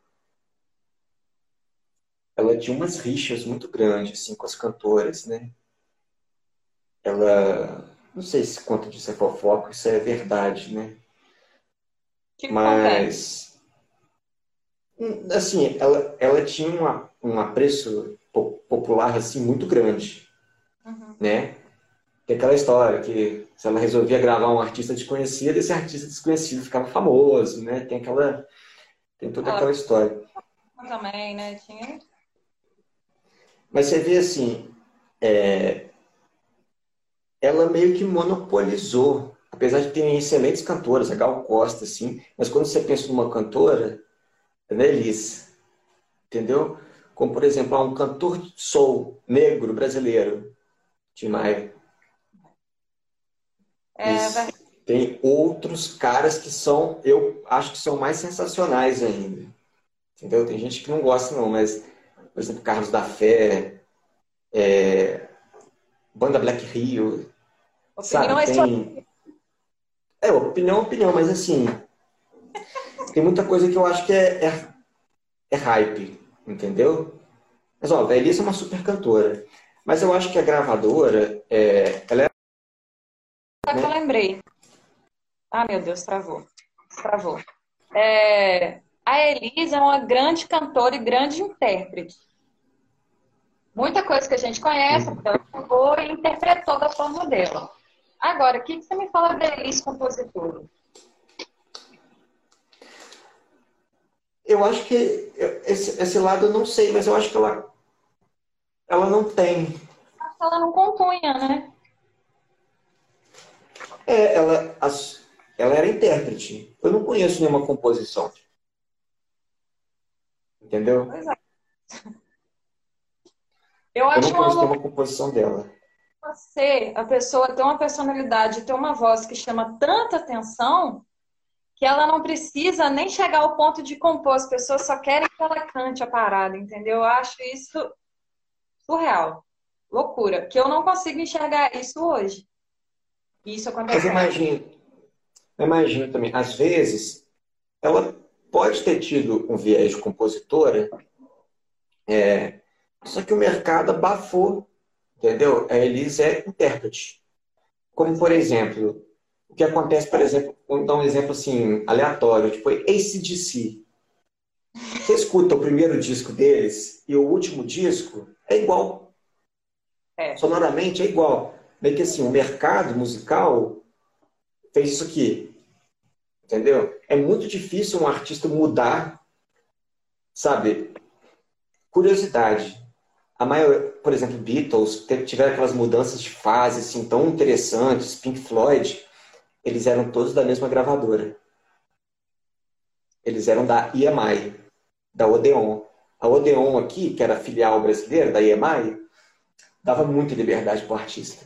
Ela tinha umas rixas muito grandes assim, com as cantoras, né? Ela. Não sei se conta disso é fofoca, isso é verdade, né? Que Mas. Hum, assim, ela, ela tinha uma, um apreço popular assim, muito grande. Uhum. Né? Tem aquela história que se ela resolvia gravar um artista desconhecido, esse artista desconhecido ficava famoso, né? Tem aquela tem toda aquela história. Também, né? Tinha. Mas você vê assim, é... ela meio que monopolizou. Apesar de ter excelentes cantoras, a Gal Costa, assim, mas quando você pensa numa cantora, é a Elis. Entendeu? Como, por exemplo, um cantor soul negro brasileiro, Tim Maia. É, tem outros caras que são, eu acho que são mais sensacionais ainda. Entendeu? Tem gente que não gosta, não, mas, por exemplo, Carlos da Fé, é, Banda Black Rio. Opinião sabe, é tem... é, opinião é opinião, mas assim. tem muita coisa que eu acho que é, é, é hype, entendeu? Mas ó, a Elisa é uma super cantora. Mas eu acho que a gravadora, é, ela é. Lembrei. Ah, meu Deus, travou. Travou. É, a Elisa é uma grande cantora e grande intérprete. Muita coisa que a gente conhece, uhum. ela pegou e interpretou da forma dela. Agora, o que, que você me fala da Elise compositora? Eu acho que esse, esse lado eu não sei, mas eu acho que ela, ela não tem. Acho que ela não compunha, né? É, ela, ela era intérprete. Eu não conheço nenhuma composição. Entendeu? Pois é. Eu, acho eu não conheço uma composição dela. Você, a pessoa tem uma personalidade, tem uma voz que chama tanta atenção que ela não precisa nem chegar ao ponto de compor. As pessoas só querem que ela cante a parada, entendeu? Eu acho isso surreal. Loucura. Que eu não consigo enxergar isso hoje. Isso acontece. Mas imagina, imagina também, às vezes, ela pode ter tido um viés de compositora, é, só que o mercado abafou, entendeu? A Elise é intérprete. Como, por exemplo, o que acontece, por exemplo, vou dar um exemplo assim, aleatório, tipo ACDC. Você escuta o primeiro disco deles e o último disco é igual. É. Sonoramente é igual. Meio que assim, o mercado musical fez isso aqui. Entendeu? É muito difícil um artista mudar, sabe? Curiosidade a maior, por exemplo, Beatles tiveram aquelas mudanças de fase assim, tão interessantes, Pink Floyd, eles eram todos da mesma gravadora. Eles eram da EMI, da Odeon. A Odeon aqui, que era filial brasileira da EMI, dava muita liberdade para o artista.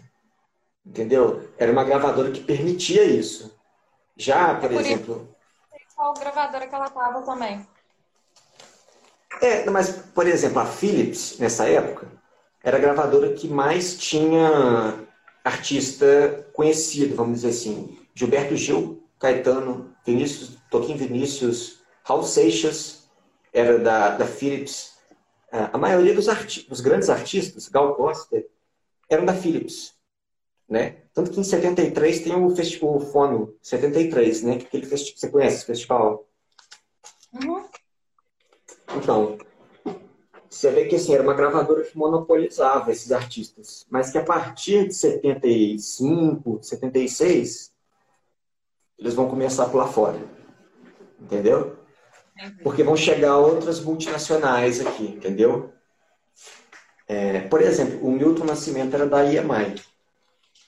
Entendeu? Era uma gravadora que permitia isso. Já, por, é por exemplo. Qual gravadora que ela estava também? É, mas, por exemplo, a Philips, nessa época, era a gravadora que mais tinha artista conhecido, vamos dizer assim. Gilberto Gil, Caetano, Vinícius, Toquinho Vinícius, Raul Seixas, era da, da Philips. É, a maioria dos, dos grandes artistas, Gal Costa, eram da Philips. Né? Tanto que em 73 tem o Festival Fono 73, né? Que aquele festival, você conhece esse festival? Uhum. Então, você vê que assim, era uma gravadora que monopolizava esses artistas, mas que a partir de 75, 76, eles vão começar a pular fora. Entendeu? Porque vão chegar outras multinacionais aqui, entendeu? É, por exemplo, o Milton Nascimento era da EMI.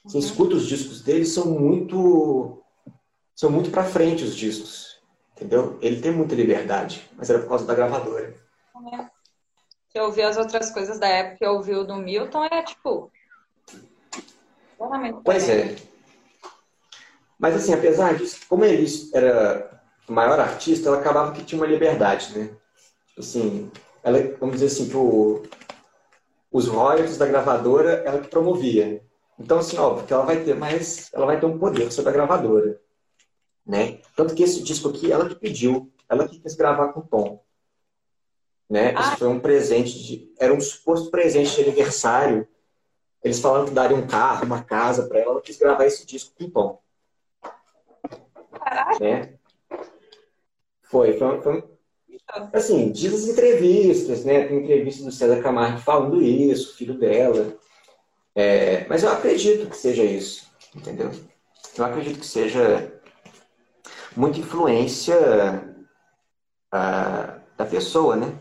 Você escuta os discos dele, são muito são muito para frente os discos. Entendeu? Ele tem muita liberdade, mas era por causa da gravadora. É. Se ouvir as outras coisas da época que ouviu do Milton, é tipo. Pois é. Mas assim, apesar disso, como ele era o maior artista, ela acabava que tinha uma liberdade, né? Assim, ela, vamos dizer assim, que o, os royalties da gravadora, ela que promovia. Então, assim, óbvio que ela vai ter mais, ela vai ter um poder sobre a gravadora né? Tanto que esse disco aqui, ela que pediu, ela que quis gravar com o Tom. Né? Ah. Isso foi um presente, de, era um suposto presente de aniversário. Eles falaram que daria um carro, uma casa para ela, ela quis gravar esse disco com o Tom. Caraca. Né? Foi, foi, foi assim, diz as entrevistas, né? Tem entrevista do César Camargo falando isso, filho dela. É, mas eu acredito que seja isso, entendeu? Eu acredito que seja muita influência uh, da pessoa, né?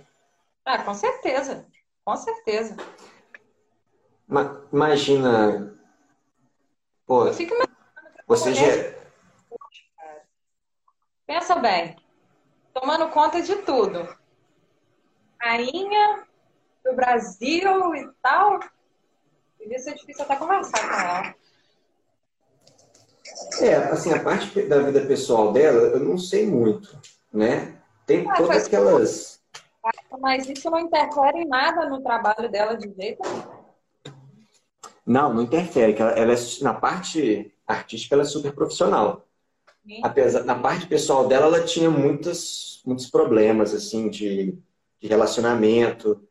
Ah, com certeza, com certeza. Imagina Pô, você já. Pensa bem, tomando conta de tudo. Rainha do Brasil e tal. Devia ser difícil até conversar com ela. É, assim, a parte da vida pessoal dela, eu não sei muito, né? Tem ah, todas aquelas. Mas isso não interfere em nada no trabalho dela de jeito Não, não interfere. Ela, ela é, na parte artística, ela é super profissional. Sim. Apesar, na parte pessoal dela, ela tinha muitos, muitos problemas, assim, de, de relacionamento.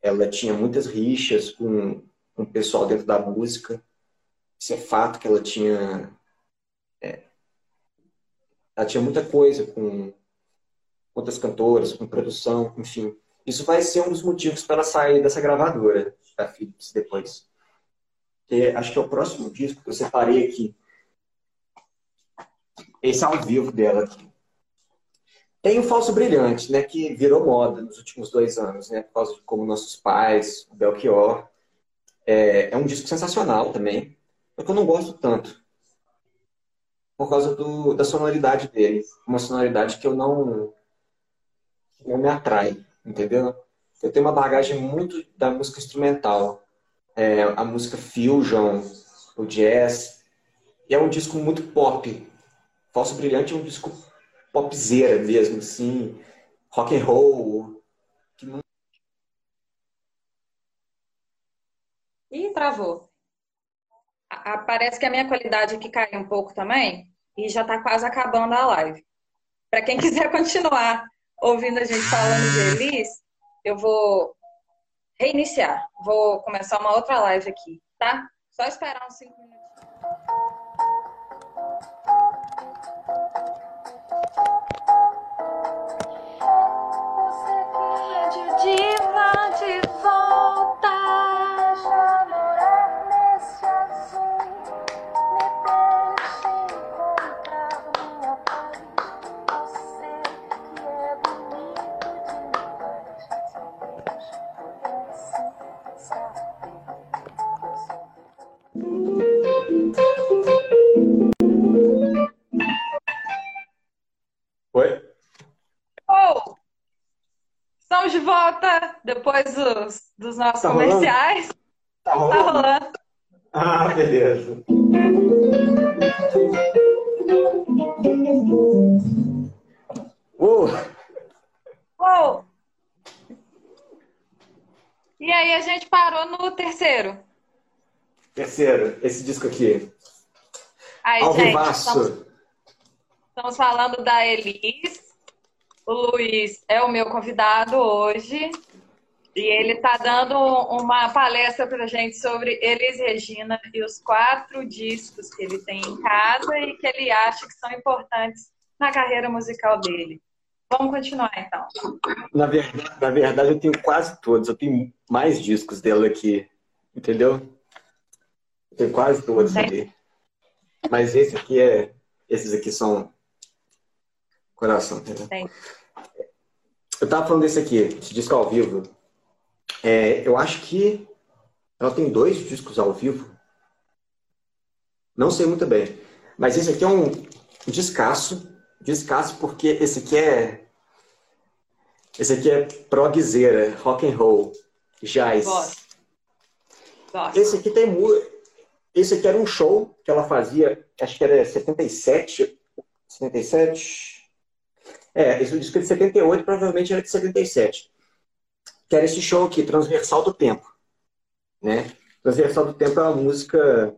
Ela tinha muitas rixas com, com o pessoal dentro da música. Isso é fato que ela tinha é, ela tinha muita coisa com outras cantoras, com produção, enfim. Isso vai ser um dos motivos para ela sair dessa gravadora da Philips depois. Que acho que é o próximo disco que eu separei aqui. Esse ao vivo dela aqui. Tem o Falso Brilhante, né, que virou moda nos últimos dois anos, né, por causa de como nossos pais, o Belchior. É, é um disco sensacional também, só que eu não gosto tanto por causa do, da sonoridade dele. Uma sonoridade que eu não, não me atrai, entendeu? Eu tenho uma bagagem muito da música instrumental. É, a música fusion, o jazz. E é um disco muito pop. Falso Brilhante é um disco popzera mesmo, assim. Rock and roll. Que não... Travou. Parece que a minha qualidade aqui caiu um pouco também e já está quase acabando a live. Para quem quiser continuar ouvindo a gente falando de Elis, eu vou reiniciar. Vou começar uma outra live aqui, tá? Só esperar uns 5 minutos. Nossos tá comerciais. Tá rolando? Tá rolando. Ah, beleza. Uh. Oh. E aí a gente parou no terceiro. Terceiro, esse disco aqui. Aí, gente, estamos, estamos falando da Elis. O Luiz é o meu convidado hoje. Ele está dando uma palestra para a gente sobre Elis Regina e os quatro discos que ele tem em casa e que ele acha que são importantes na carreira musical dele. Vamos continuar então. Na verdade, na verdade, eu tenho quase todos. Eu tenho mais discos dela aqui, entendeu? Eu tenho quase todos aqui. Mas esse aqui é. Esses aqui são coração, entendeu? Tem. Eu tava falando desse aqui, esse disco ao vivo. É, eu acho que ela tem dois discos ao vivo. Não sei muito bem. Mas esse aqui é um descasso. Descasso porque esse aqui é. Esse aqui é progzeira, rock and roll, jazz. Esse aqui tem esse aqui era um show que ela fazia, acho que era 77, 77. É, esse disco é de 78, provavelmente era de 77 que era esse show aqui, Transversal do Tempo. Né? Transversal do Tempo é uma música.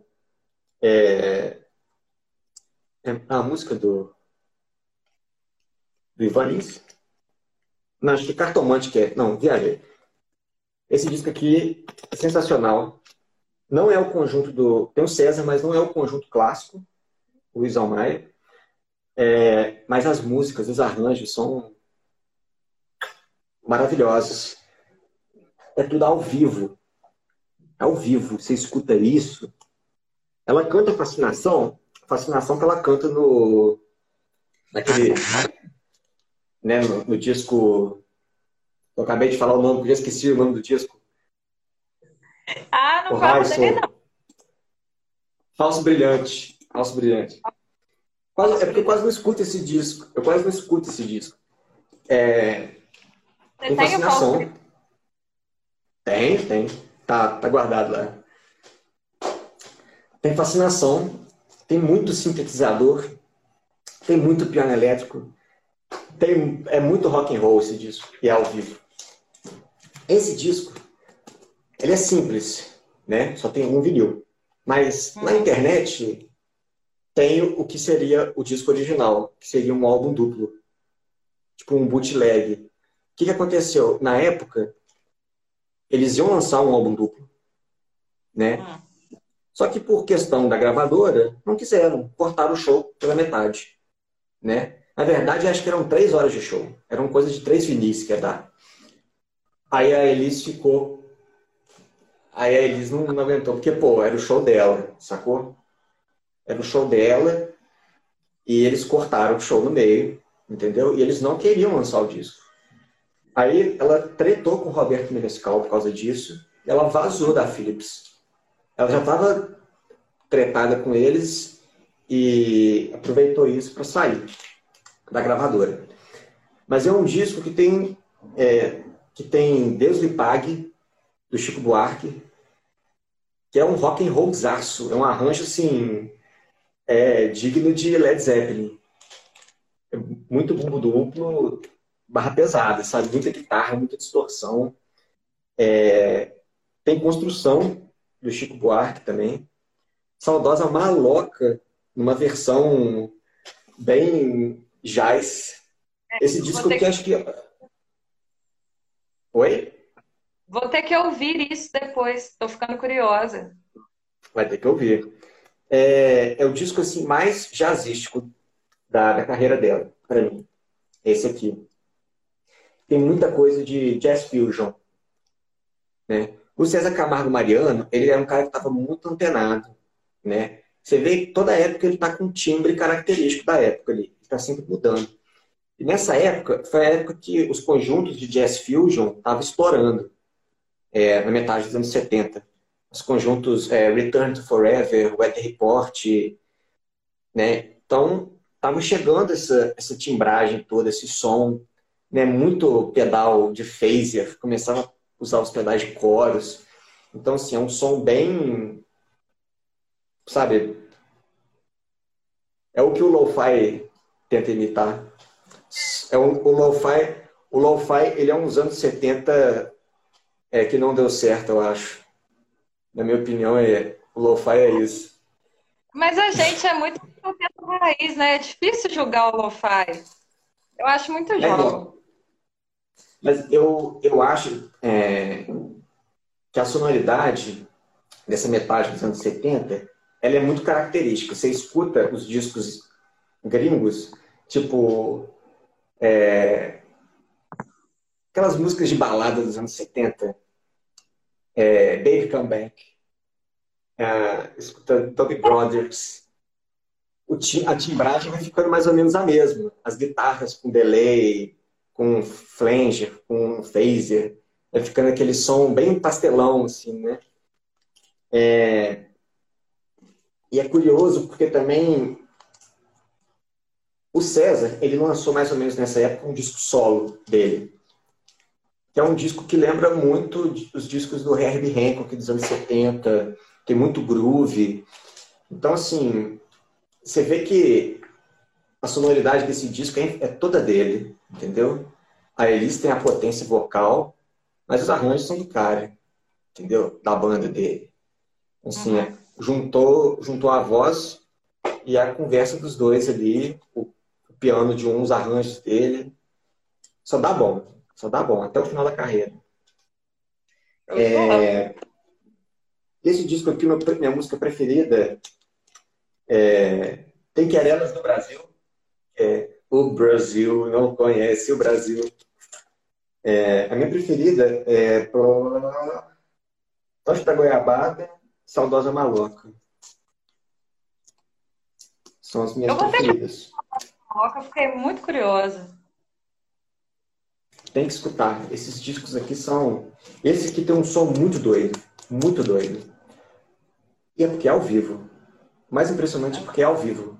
É, é a música do. Do Ivanis. Não, acho que Cartomante que é. Não, viajei. Esse disco aqui é sensacional. Não é o conjunto do. Tem o César, mas não é o conjunto clássico, o Luiz Almaia. É, mas as músicas, os arranjos são maravilhosos é tudo ao vivo. Ao vivo, você escuta isso. Ela canta Fascinação, Fascinação que ela canta no. naquele. né, no, no disco. Eu acabei de falar o nome, porque eu esqueci o nome do disco. Ah, não fala dele não. Falso Brilhante. Falso Brilhante. Quase, é porque eu quase não escuto esse disco. Eu quase não escuto esse disco. É, tem fascinação. Tem, tem. Tá, tá guardado lá. Tem fascinação. Tem muito sintetizador. Tem muito piano elétrico. Tem, é muito rock and roll esse disco. E é ao vivo. Esse disco, ele é simples, né? Só tem um vinil. Mas na internet tem o que seria o disco original, que seria um álbum duplo. Tipo um bootleg. O que, que aconteceu? Na época, eles iam lançar um álbum duplo, né? Uhum. Só que por questão da gravadora, não quiseram, cortaram o show pela metade, né? Na verdade, acho que eram três horas de show. Eram coisas de três vinis que ia dar. Aí a Elis ficou. Aí a Elis não, não aguentou, porque, pô, era o show dela, sacou? Era o show dela e eles cortaram o show no meio, entendeu? E eles não queriam lançar o disco. Aí ela tretou com o Roberto Menescal por causa disso ela vazou da Philips. Ela já estava tretada com eles e aproveitou isso para sair da gravadora. Mas é um disco que tem é, que tem Deus lhe pague do Chico Buarque, que é um rock and rollzaço, é um arranjo assim é, digno de Led Zeppelin. É muito bumbo duplo, barra pesada, sabe? Muita guitarra, muita distorção. É, tem construção do Chico Buarque também. Saudosa Maloca, numa versão bem jazz. É, Esse disco que acho que. Oi? Vou ter que ouvir isso depois. Estou ficando curiosa. Vai ter que ouvir. É, é o disco assim mais jazzístico da, da carreira dela, para mim. Esse aqui. Tem muita coisa de jazz fusion. Né? O César Camargo Mariano, ele era um cara que estava muito antenado. Né? Você vê que toda época ele está com um timbre característico da época ali está sempre mudando. E nessa época, foi a época que os conjuntos de jazz fusion estavam estourando, é, na metade dos anos 70. Os conjuntos é, Return to Forever, Weather Report, né? Então, estava chegando essa, essa timbragem toda, esse som, né? Muito pedal de phaser, começava a usar os pedais de coros. Então, assim, é um som bem, sabe, é o que o lo-fi tenta imitar. É um, o lo-fi, o lo-fi, ele é uns anos 70 é, que não deu certo, eu acho. Na minha opinião, é, o lo-fi é isso. Mas a gente é muito raiz, né? É difícil julgar o lo-fi. Eu acho muito é, jovem. Mas eu, eu acho é, que a sonoridade dessa metade dos anos 70 ela é muito característica. Você escuta os discos gringos, Tipo, é, aquelas músicas de balada dos anos 70, é, Baby Come Back, é, escutando Toby Brothers, o, a timbragem vai ficando mais ou menos a mesma. As guitarras com delay, com flanger, com phaser, vai ficando aquele som bem pastelão, assim, né? É... E é curioso porque também o César, ele lançou mais ou menos nessa época um disco solo dele, que é um disco que lembra muito os discos do Herbie Hancock dos anos 70, tem muito groove. Então, assim, você vê que a sonoridade desse disco é, é toda dele, entendeu? A Elis tem a potência vocal, mas os arranjos são do cara, entendeu? Da banda dele. Assim, uhum. juntou, juntou a voz e a conversa dos dois ali, o piano de um, os arranjos dele. Só dá bom, só dá bom, até o final da carreira. É, esse disco aqui, minha música preferida é Tem Querelas do Brasil. É, o Brasil não conhece o Brasil. É, a minha preferida é Tocha da Goiabada, Saudosa Maloca. São as minhas preferidas. Rock, eu fiquei muito curiosa. Tem que escutar. Esses discos aqui são. Esse aqui tem um som muito doido. Muito doido. E é porque é ao vivo. O mais impressionante é porque é ao vivo.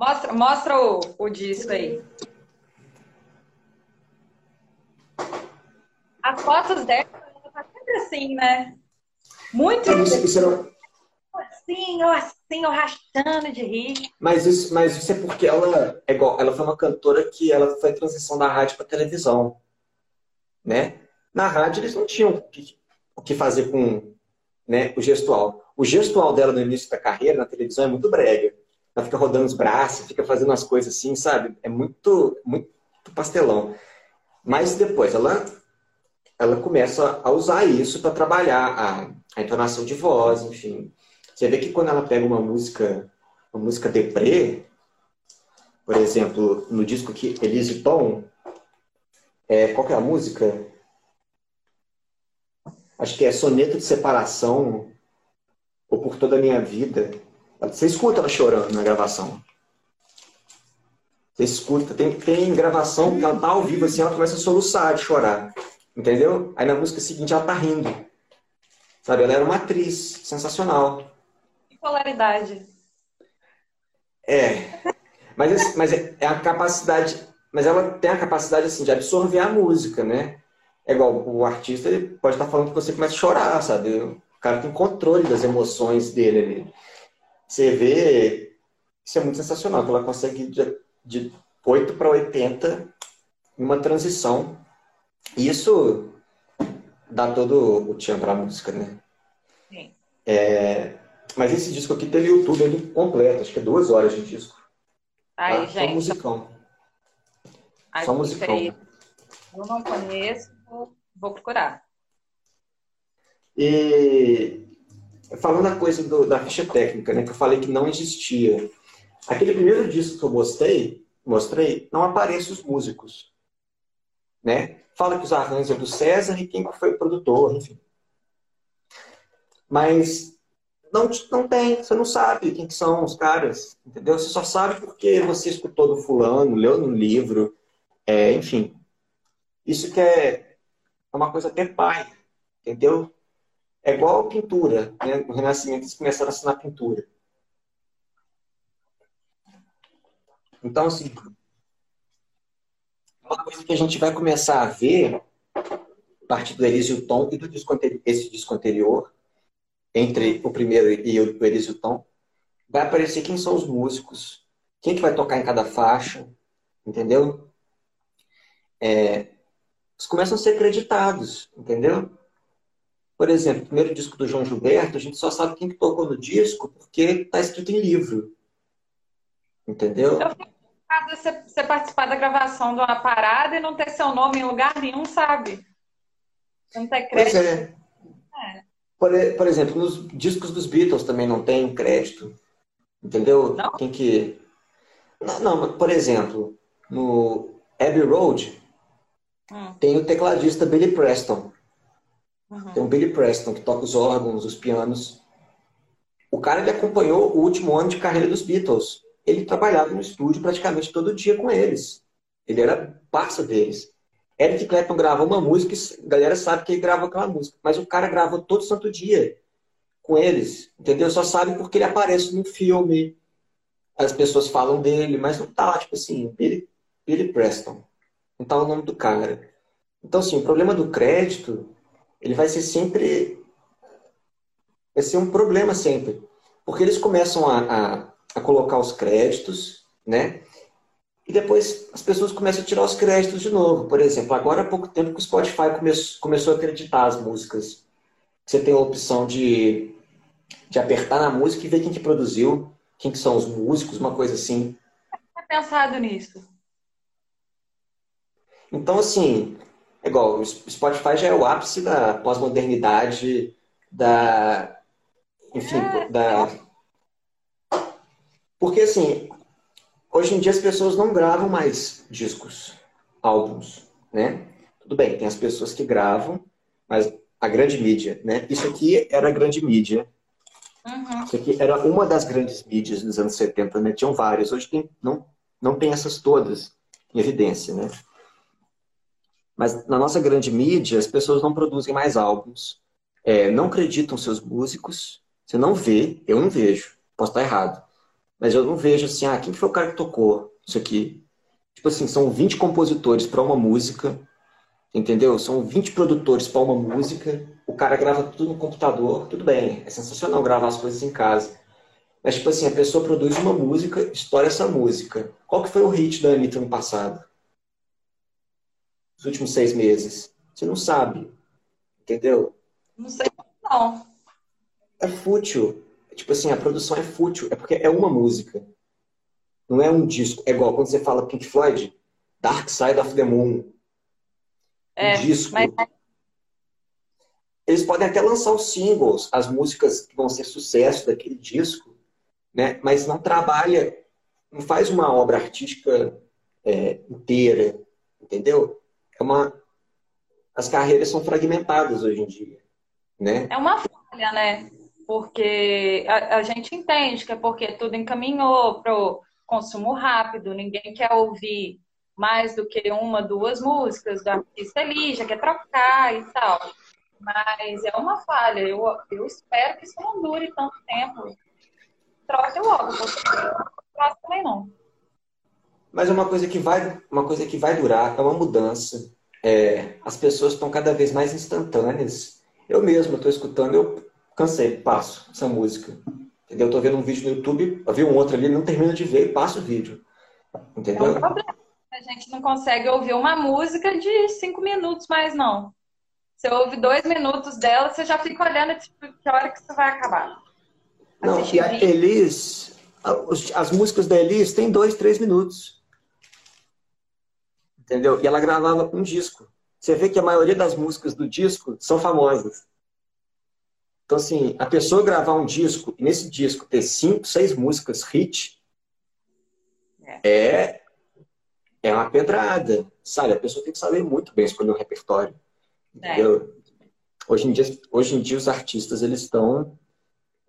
Mostra, mostra o, o disco aí. As fotos dela tá sempre assim, né? Muito isso, isso era... assim, ou assim, ou de rir. Mas isso, mas isso é porque ela é igual, ela foi uma cantora que ela foi transição da rádio para televisão, né? Na rádio eles não tinham o que, o que fazer com né, o gestual. O gestual dela no início da carreira na televisão é muito brega. Ela fica rodando os braços, fica fazendo umas coisas assim, sabe? É muito, muito pastelão. Mas depois ela, ela começa a usar isso para trabalhar a, a entonação de voz, enfim. Você vê que quando ela pega uma música, uma música deprê, por exemplo, no disco que Elise Tom, é, qual que é a música? Acho que é Soneto de Separação, ou Por Toda a Minha Vida. Você escuta ela chorando na gravação. Você escuta. Tem, tem gravação que ela tá ao vivo, assim, ela começa a soluçar de chorar. Entendeu? Aí na música seguinte ela tá rindo. Sabe? Ela era uma atriz sensacional. Polaridade. É. Mas, mas é, é a capacidade. Mas ela tem a capacidade assim, de absorver a música, né? É igual o artista ele pode estar falando que você começa a chorar, sabe? O cara tem controle das emoções dele ali. Você vê, isso é muito sensacional, que ela consegue de, de 8 para 80 em uma transição. E isso dá todo o tchan para a música, né? Sim. É, mas esse disco aqui teve o tudo ele completo, acho que é duas horas de disco. Aí, tá? gente. Só musicão. Só musicão. Aí, eu não conheço, vou procurar. E falando a coisa do, da ficha técnica, né, que eu falei que não existia. Aquele primeiro disco que eu mostrei, mostrei, não aparecem os músicos, né? Fala que os arranjos é do César e quem foi o produtor, enfim. Mas não, não tem, você não sabe quem que são os caras, entendeu? Você só sabe porque você escutou do fulano, leu no livro, é, enfim. Isso que é uma coisa até pai, entendeu? É igual a pintura, né? No Renascimento eles começaram a assinar pintura. Então, assim, uma coisa que a gente vai começar a ver a partir do Elísio Tom e do disco anterior, esse disco anterior, entre o primeiro e o Elísio Tom, vai aparecer quem são os músicos, quem que vai tocar em cada faixa, entendeu? É, eles começam a ser acreditados, entendeu? Por exemplo, o primeiro disco do João Gilberto, a gente só sabe quem que tocou no disco porque está escrito em livro. Entendeu? Eu fico você, você participar da gravação de uma parada e não ter seu nome em lugar nenhum, sabe? Não ter crédito. Pois é. é. Por, por, exemplo, nos discos dos Beatles também não tem crédito. Entendeu? Não? Quem que. Não, não, por exemplo, no Abbey Road hum. tem o tecladista Billy Preston. Uhum. Tem o Billy Preston, que toca os órgãos, os pianos. O cara ele acompanhou o último ano de carreira dos Beatles. Ele trabalhava no estúdio praticamente todo dia com eles. Ele era parça deles. Eric Clapton grava uma música, a galera sabe que ele grava aquela música, mas o cara grava todo santo dia com eles, entendeu? Só sabe porque ele aparece no filme, as pessoas falam dele, mas não tá lá, tipo assim, Billy, Billy Preston. Não tá o nome do cara. Então, assim, o problema do crédito, ele vai ser sempre. Vai ser um problema sempre. Porque eles começam a, a, a colocar os créditos, né? E depois as pessoas começam a tirar os créditos de novo. Por exemplo, agora há pouco tempo que o Spotify come começou a acreditar as músicas. Você tem a opção de, de apertar na música e ver quem que produziu, quem que são os músicos, uma coisa assim. Eu pensado nisso. Então, assim, é igual, o Spotify já é o ápice da pós-modernidade, da. Enfim, é. da. Porque, assim, Hoje em dia as pessoas não gravam mais discos, álbuns, né? Tudo bem, tem as pessoas que gravam, mas a grande mídia, né? Isso aqui era a grande mídia. Uhum. Isso aqui era uma das grandes mídias nos anos 70, né? Tinham várias. Hoje tem, não, não tem essas todas em evidência, né? Mas na nossa grande mídia, as pessoas não produzem mais álbuns, é, não acreditam seus músicos, Você não vê, eu não vejo. Posso estar errado. Mas eu não vejo assim, ah, quem foi o cara que tocou isso aqui? Tipo assim, são 20 compositores para uma música, entendeu? São 20 produtores para uma música, o cara grava tudo no computador, tudo bem, é sensacional gravar as coisas em casa. Mas, tipo assim, a pessoa produz uma música, estoura essa música. Qual que foi o hit da Anitta no passado? Nos últimos seis meses? Você não sabe. Entendeu? Não sei não. É fútil. Tipo assim, a produção é fútil. É porque é uma música. Não é um disco. É igual quando você fala Pink Floyd, Dark Side of the Moon. É, um disco. Mas... Eles podem até lançar os singles, as músicas que vão ser sucesso daquele disco, né? mas não trabalha, não faz uma obra artística é, inteira, entendeu? É uma, as carreiras são fragmentadas hoje em dia, né? É uma falha, né? Porque a, a gente entende que é porque tudo encaminhou para o consumo rápido, ninguém quer ouvir mais do que uma, duas músicas do artista ali, já quer trocar e tal. Mas é uma falha. Eu, eu espero que isso não dure tanto tempo. Troque logo, porque não também não. Mas é uma coisa que vai, uma coisa que vai durar, é uma mudança é, as pessoas estão cada vez mais instantâneas. Eu mesmo estou escutando, eu cansei, passo essa música. Entendeu? Estou vendo um vídeo no YouTube, eu vi um outro ali, não termino de ver e passo o vídeo. Entendeu? É um problema. A gente não consegue ouvir uma música de cinco minutos mais, não. Você ouve dois minutos dela, você já fica olhando, tipo, que hora que isso vai acabar. Não, e a Elis, as músicas da Elis têm dois, três minutos. Entendeu? E ela gravava um disco. Você vê que a maioria das músicas do disco são famosas. Então, assim, a pessoa gravar um disco e nesse disco ter cinco, seis músicas hit é, é uma pedrada, sabe? A pessoa tem que saber muito bem escolher o repertório. É. É. Hoje, em dia, hoje em dia, os artistas, eles estão...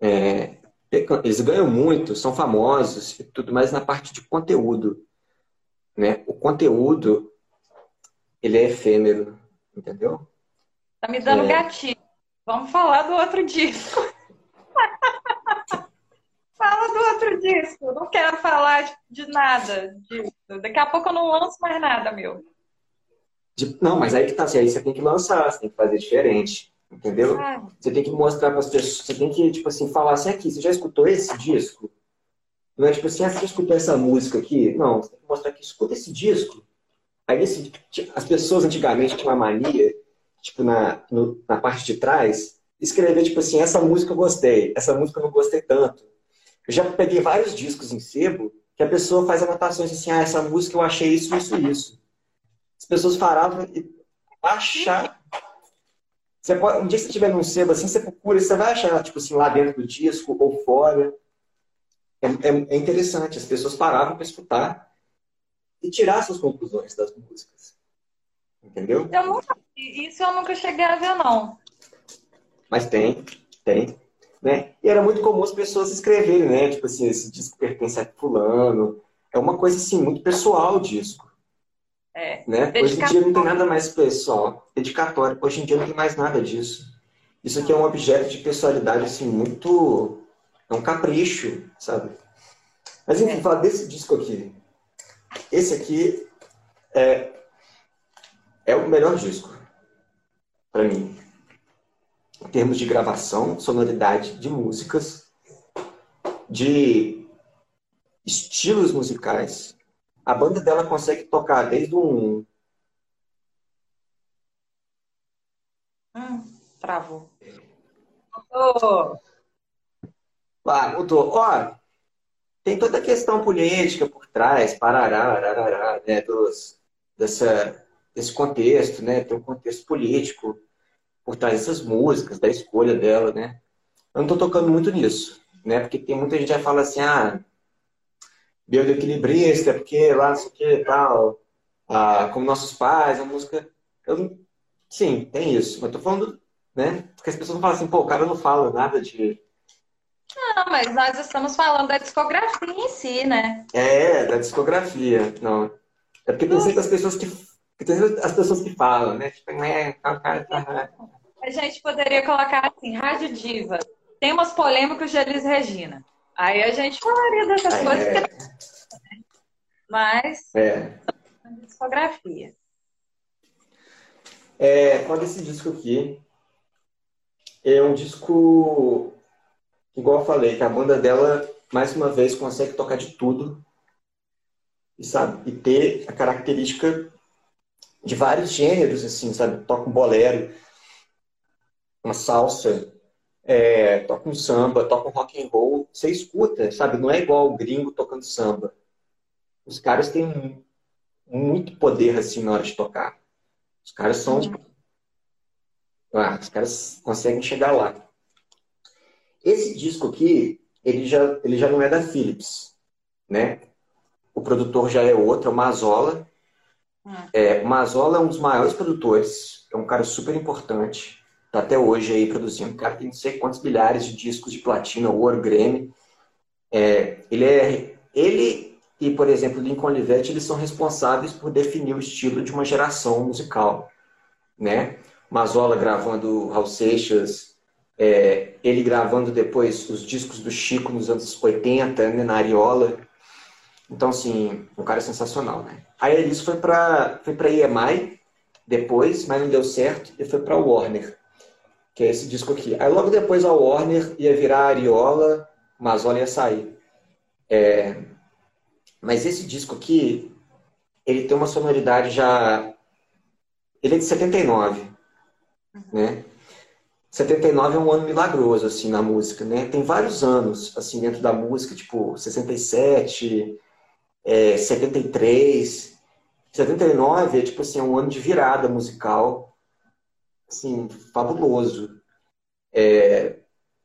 É, eles ganham muito, são famosos e tudo, mas na parte de conteúdo. Né? O conteúdo ele é efêmero, entendeu? Tá me dando é... gatilho. Vamos falar do outro disco. Fala do outro disco. Não quero falar de nada disso. Daqui a pouco eu não lanço mais nada, meu. Não, mas aí que tá. Assim, aí você tem que lançar, você tem que fazer diferente. Entendeu? Ah. Você tem que mostrar para as pessoas. Você tem que, tipo assim, falar assim: aqui, você já escutou esse disco? Não é tipo assim, ah, você já escutou essa música aqui? Não, você tem que mostrar que escuta esse disco. Aí nesse, as pessoas antigamente tinham uma mania, tipo, na, no, na parte de trás, escrever, tipo assim, essa música eu gostei, essa música eu não gostei tanto. Eu já peguei vários discos em sebo que a pessoa faz anotações assim, ah, essa música eu achei isso, isso, isso. As pessoas paravam e achar. Você pode, um dia que você estiver num sebo assim, você procura, você vai achar, tipo assim, lá dentro do disco ou fora. É, é, é interessante, as pessoas paravam para escutar e tirar suas conclusões das músicas. Entendeu? Eu nunca, isso eu nunca cheguei a ver, não. Mas tem, tem. Né? E era muito comum as pessoas escreverem, né? Tipo assim, esse disco pertence a fulano. É uma coisa, assim, muito pessoal o disco. É. Né? Hoje em dia não tem nada mais pessoal. Dedicatório. Hoje em dia não tem mais nada disso. Isso aqui é um objeto de pessoalidade, assim, muito... É um capricho, sabe? Mas enfim, é. falar desse disco aqui. Esse aqui é, é o melhor disco para mim. Em termos de gravação, sonoridade de músicas, de estilos musicais. A banda dela consegue tocar desde um. Hum, travou. Mudou. Ah, mudou. Ó, tem toda a questão política por trás, parará, arará, né, dos, dessa, desse contexto, né, tem um contexto político por trás dessas músicas, da escolha dela, né. Eu não estou tocando muito nisso, né, porque tem muita gente que fala assim, ah, bioequilibrista, é porque lá não sei o que tal, ah, como nossos pais, a música... Eu, sim, tem isso, mas estou falando, né, porque as pessoas não falam assim, pô, o cara não fala nada de não, mas nós estamos falando da discografia em si, né? É, da discografia. Não. É porque tem sempre as pessoas que. Tem as pessoas que falam, né? Tipo, é, A gente poderia colocar assim, Rádio Diva. temas polêmicos de Elis Regina. Aí a gente falaria dessas é. coisas. Que... Mas, é. discografia. É, quando esse disco aqui é um disco, igual eu falei, que a banda dela, mais uma vez, consegue tocar de tudo. E, sabe, e ter a característica de vários gêneros, assim, sabe? Toca um bolero, uma salsa, é, toca um samba, toca um rock and roll. Você escuta, sabe? Não é igual o gringo tocando samba. Os caras têm muito poder, assim, na hora de tocar. Os caras são... Ah, os caras conseguem chegar lá. Esse disco aqui, ele já, ele já não é da Philips, né? O produtor já é outro, é o Mazola. Ah. É, o Mazola é um dos maiores produtores, é um cara super importante, tá até hoje aí produzindo. O cara tem não sei quantos milhares de discos de platina, ouro, Grammy. É, ele é ele e, por exemplo, Lincoln Olivetti, eles são responsáveis por definir o estilo de uma geração musical, né? Mazola gravando Raul Seixas, é, ele gravando depois os discos do Chico nos anos 80, né, na Ariola. Então, assim, um cara sensacional, né? Aí Elis foi para foi pra EMI depois, mas não deu certo, e foi para Warner, que é esse disco aqui. Aí logo depois a Warner ia virar a Ariola, Mazola ia sair. É, mas esse disco aqui, ele tem uma sonoridade já... Ele é de 79, uhum. né? 79 é um ano milagroso, assim, na música, né? Tem vários anos, assim, dentro da música, tipo 67, é, 73, 79 é tipo assim, é um ano de virada musical, assim, fabuloso. É,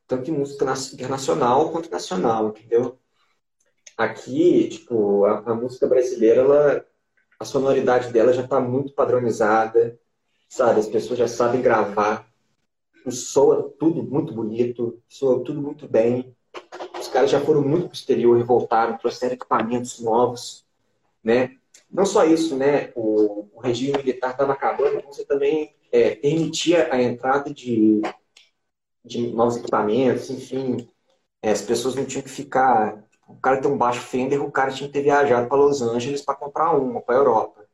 tanto em música internacional quanto nacional, entendeu? Aqui, tipo, a, a música brasileira, ela, a sonoridade dela já está muito padronizada, sabe? As pessoas já sabem gravar, soa tudo muito bonito, soa tudo muito bem os caras já foram muito para o exterior e voltaram, trouxeram equipamentos novos, né? Não só isso, né? O, o regime militar estava acabando, então você também é, permitia a entrada de, de novos equipamentos, enfim. É, as pessoas não tinham que ficar. O cara tem um baixo Fender, o cara tinha que ter viajado para Los Angeles para comprar uma, para a Europa.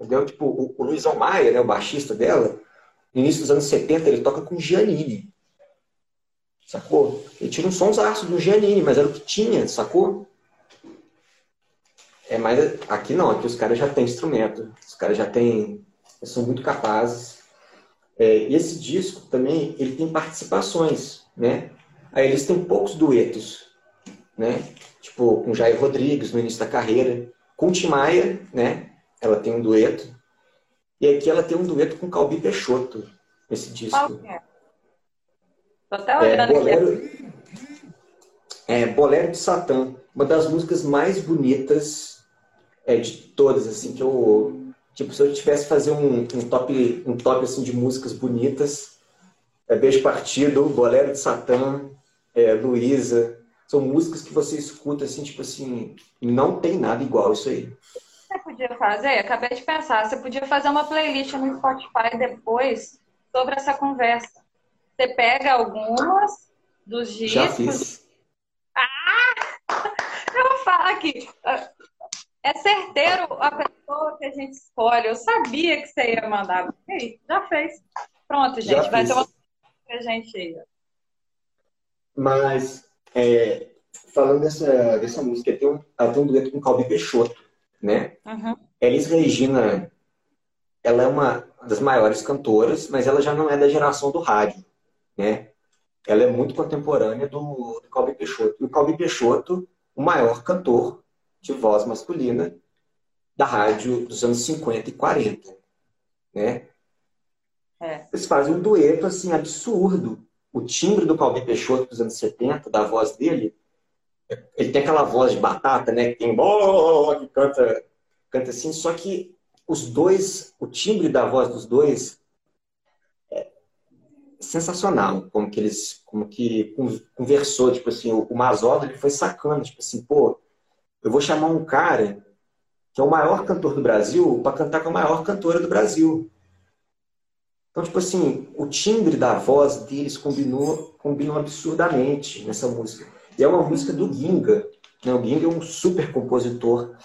Entendeu? Tipo, o, o Luiz Almaia, né, o baixista dela, no início dos anos 70, ele toca com Giannini. Sacou? Ele tira uns sons ácidos do Giannini, mas era o que tinha, sacou? É, mas aqui não, aqui os caras já têm instrumento, os caras já têm, são muito capazes. É, esse disco também, ele tem participações, né? Aí eles têm poucos duetos, né? Tipo, com Jair Rodrigues no início da carreira, com Tim Maia, né? Ela tem um dueto. E aqui ela tem um dueto com Calbi Peixoto, esse disco. Qual é? Tô até olhando é, bolero. É, Bolero de Satã, uma das músicas mais bonitas é, de todas, assim, que eu... Tipo, se eu tivesse fazer um, um top, um top assim, de músicas bonitas, é Beijo Partido, Bolero de Satã, é, Luísa, são músicas que você escuta assim, tipo assim, não tem nada igual isso aí. Você podia fazer, acabei de pensar, você podia fazer uma playlist no Spotify depois sobre essa conversa. Você pega algumas dos discos. Já fiz. Ah! Eu vou falar aqui. É certeiro a pessoa que a gente escolhe. Eu sabia que você ia mandar. Ei, já fez. Pronto, gente. Já Vai fiz. ter uma pra gente aí. Mas, é, falando dessa, dessa música, tem um, ela tem um dueto com Calbi Peixoto, né? Uhum. Elis Regina, ela é uma das maiores cantoras, mas ela já não é da geração do rádio né? Ela é muito contemporânea do, do Calbi Peixoto. E o Calbi Peixoto, o maior cantor de voz masculina da rádio dos anos 50 e 40, né? É. Eles fazem um dueto, assim, absurdo. O timbre do Calbi Peixoto dos anos 70, da voz dele, ele tem aquela voz de batata, né? Que tem... Que canta, canta assim, só que os dois, o timbre da voz dos dois sensacional, como que eles, como que conversou, tipo assim, o, o Mazola, ele foi sacando, tipo assim, pô, eu vou chamar um cara que é o maior cantor do Brasil para cantar com a maior cantora do Brasil. Então, tipo assim, o timbre da voz deles combinou, combinou absurdamente nessa música. E é uma música do Ginga. Né? O Ginga é um super compositor.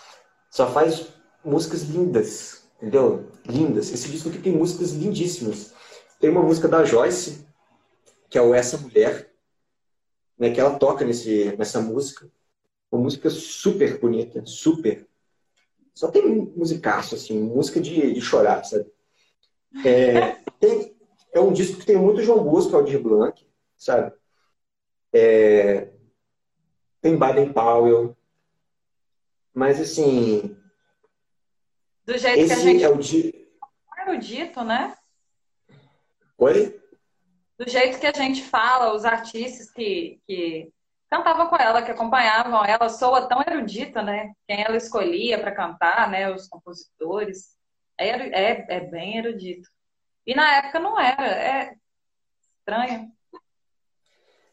Só faz músicas lindas, entendeu? Lindas. Esse disco aqui tem músicas lindíssimas. Tem uma música da Joyce, que é o Essa Mulher, né, que ela toca nesse, nessa música. Uma música super bonita, super. Só tem musicaço, assim, música de, de chorar, sabe? É, tem, é um disco que tem muito João Bosco, Aldir Blanc, sabe? É, tem Baden Powell. Mas, assim... Do jeito que a gente... É o di... erudito, né? Oi? Do jeito que a gente fala, os artistas que, que cantavam com ela, que acompanhavam ela, soa tão erudita, né? Quem ela escolhia para cantar, né? Os compositores. É, é, é bem erudito. E na época não era. É estranho.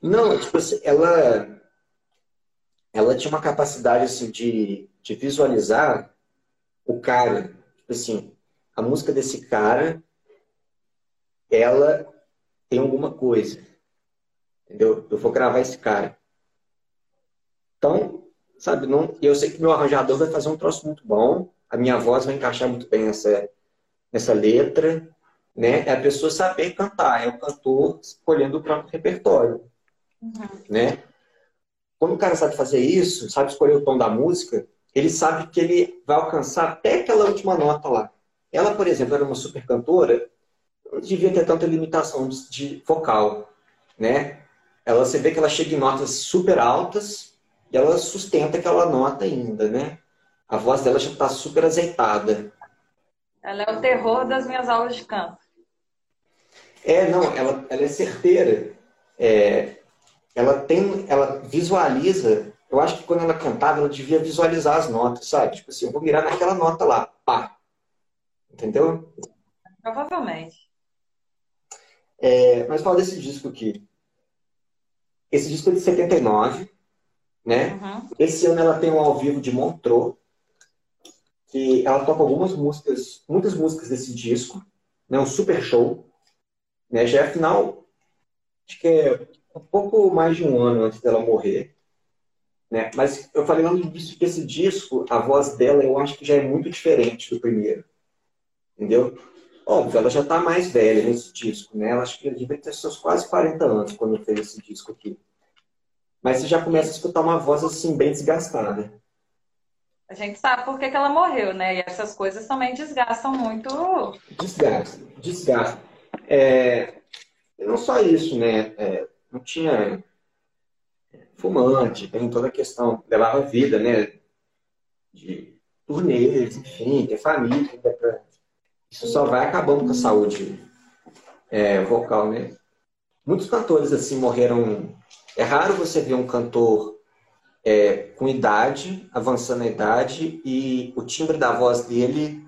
Não, tipo assim, ela, ela tinha uma capacidade assim, de, de visualizar o cara. Tipo assim, a música desse cara ela tem alguma coisa. Entendeu? Eu vou gravar esse cara. Então, sabe, não, eu sei que meu arranjador vai fazer um troço muito bom, a minha voz vai encaixar muito bem nessa, nessa letra, né? É a pessoa saber cantar, é o cantor escolhendo o próprio repertório, uhum. né? Quando o cara sabe fazer isso, sabe escolher o tom da música, ele sabe que ele vai alcançar até aquela última nota lá. Ela, por exemplo, era uma super cantora, não devia ter tanta limitação de vocal, né? Ela, você vê que ela chega em notas super altas e ela sustenta aquela nota ainda, né? A voz dela já está super azeitada. Ela é o terror das minhas aulas de canto. É, não, ela, ela é certeira. É, ela tem, ela visualiza. Eu acho que quando ela cantava, ela devia visualizar as notas, sabe? Tipo assim, eu vou mirar naquela nota lá, pá. Entendeu? Provavelmente. É, mas fala desse disco aqui. Esse disco é de 79, né? Uhum. Esse ano ela tem um ao vivo de Montreux, que ela toca algumas músicas, muitas músicas desse disco, né? Um super show, né? Já é final, acho que é um pouco mais de um ano antes dela morrer, né? Mas eu falei no início que esse disco, a voz dela, eu acho que já é muito diferente do primeiro, entendeu? Óbvio, ela já está mais velha nesse disco, né? Ela acho que devia ter seus quase 40 anos quando fez esse disco aqui. Mas você já começa a escutar uma voz assim bem desgastada. A gente sabe por que, que ela morreu, né? E essas coisas também desgastam muito. Desgasta, desgasta. É, não só isso, né? É, não tinha fumante, tem toda a questão, levava vida, né? De turnês, enfim, ter família, pra isso só vai acabando com a saúde é, vocal, né? Muitos cantores assim morreram. É raro você ver um cantor é, com idade, avançando a idade, e o timbre da voz dele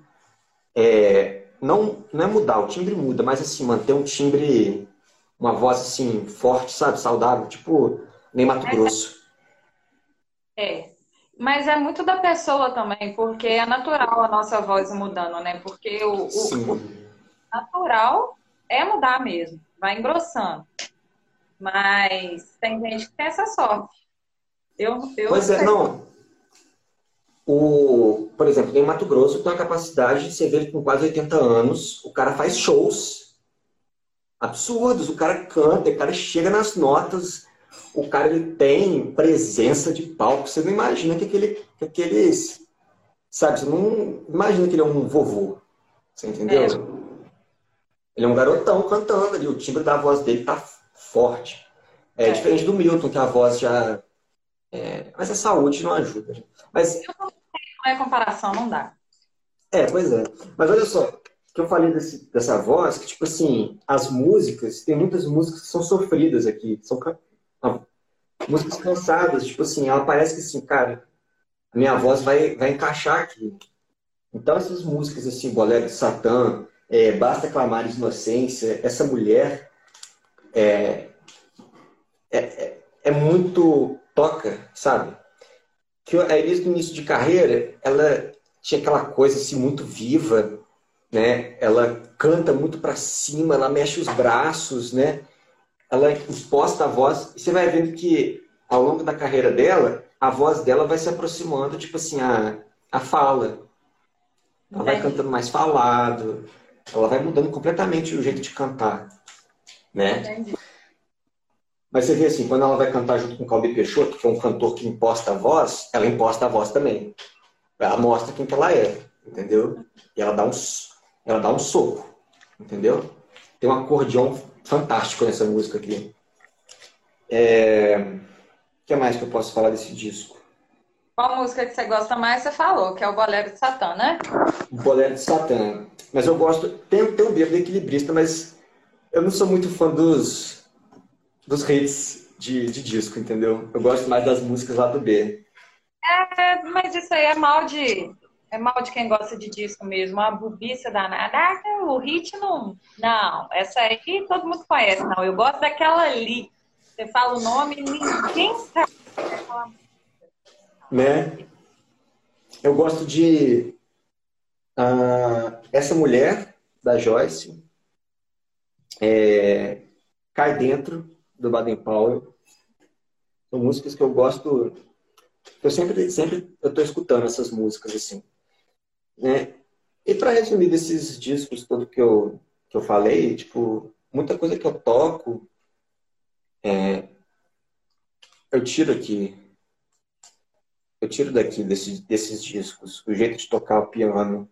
é, não, não é mudar, o timbre muda, mas assim, manter um timbre, uma voz assim, forte, sabe, saudável, tipo nem Mato Grosso. É, mas é muito da pessoa também, porque é natural a nossa voz mudando, né? Porque o, o, o natural é mudar mesmo, vai engrossando. Mas tem gente que tem essa sorte. Eu, eu pois é, não. O, por exemplo, em Mato Grosso tem a capacidade de você ver com quase 80 anos, o cara faz shows absurdos, o cara canta, o cara chega nas notas o cara ele tem presença de palco. Você não imagina que, aquele, que aqueles. Sabe, você não imagina que ele é um vovô. Você entendeu? É. Ele é um garotão cantando ali. O timbre da voz dele tá forte. É, é. diferente do Milton, que a voz já. É, mas a saúde não ajuda. Mas. Não é comparação, não dá. É, pois é. Mas olha só, que eu falei desse, dessa voz, que tipo assim, as músicas, tem muitas músicas que são sofridas aqui. São músicas cansadas, tipo assim, ela parece que assim, cara, a minha voz vai, vai encaixar aqui. Então essas músicas assim, Bolero de Satã, é, Basta Clamar Inocência, essa mulher é, é, é, é muito toca, sabe? Que a Elis no início de carreira, ela tinha aquela coisa assim muito viva, né? Ela canta muito para cima, ela mexe os braços, né? Ela imposta a voz. E você vai vendo que ao longo da carreira dela, a voz dela vai se aproximando, tipo assim, a, a fala. Ela vai cantando mais falado, ela vai mudando completamente o jeito de cantar, né? Entendi. Mas você vê assim, quando ela vai cantar junto com o Calbi Peixoto, que é um cantor que imposta a voz, ela imposta a voz também. Ela mostra quem que ela é, entendeu? E ela dá um, ela dá um soco, entendeu? Tem um acordeão fantástico nessa música aqui. É... O que mais que eu posso falar desse disco? Qual música que você gosta mais? Você falou, que é o Bolero de Satã, né? O Bolero de Satã. Mas eu gosto... Tem, tem um bêbado equilibrista, mas eu não sou muito fã dos dos hits de, de disco, entendeu? Eu gosto mais das músicas lá do B. É, mas isso aí é mal de. É mal de quem gosta de disco mesmo, a bubiça danada. Ah, o hit não. Não, essa aí todo mundo conhece, não. Eu gosto daquela ali. Você fala o nome, ninguém sabe. Né? Eu gosto de. Uh, essa mulher, da Joyce, é, cai dentro do Baden Powell. São músicas que eu gosto. Eu sempre, sempre eu tô escutando essas músicas assim, né? E para resumir desses discos todo que eu que eu falei, tipo, muita coisa que eu toco, é, eu tiro aqui, eu tiro daqui desses, desses discos, o jeito de tocar o piano,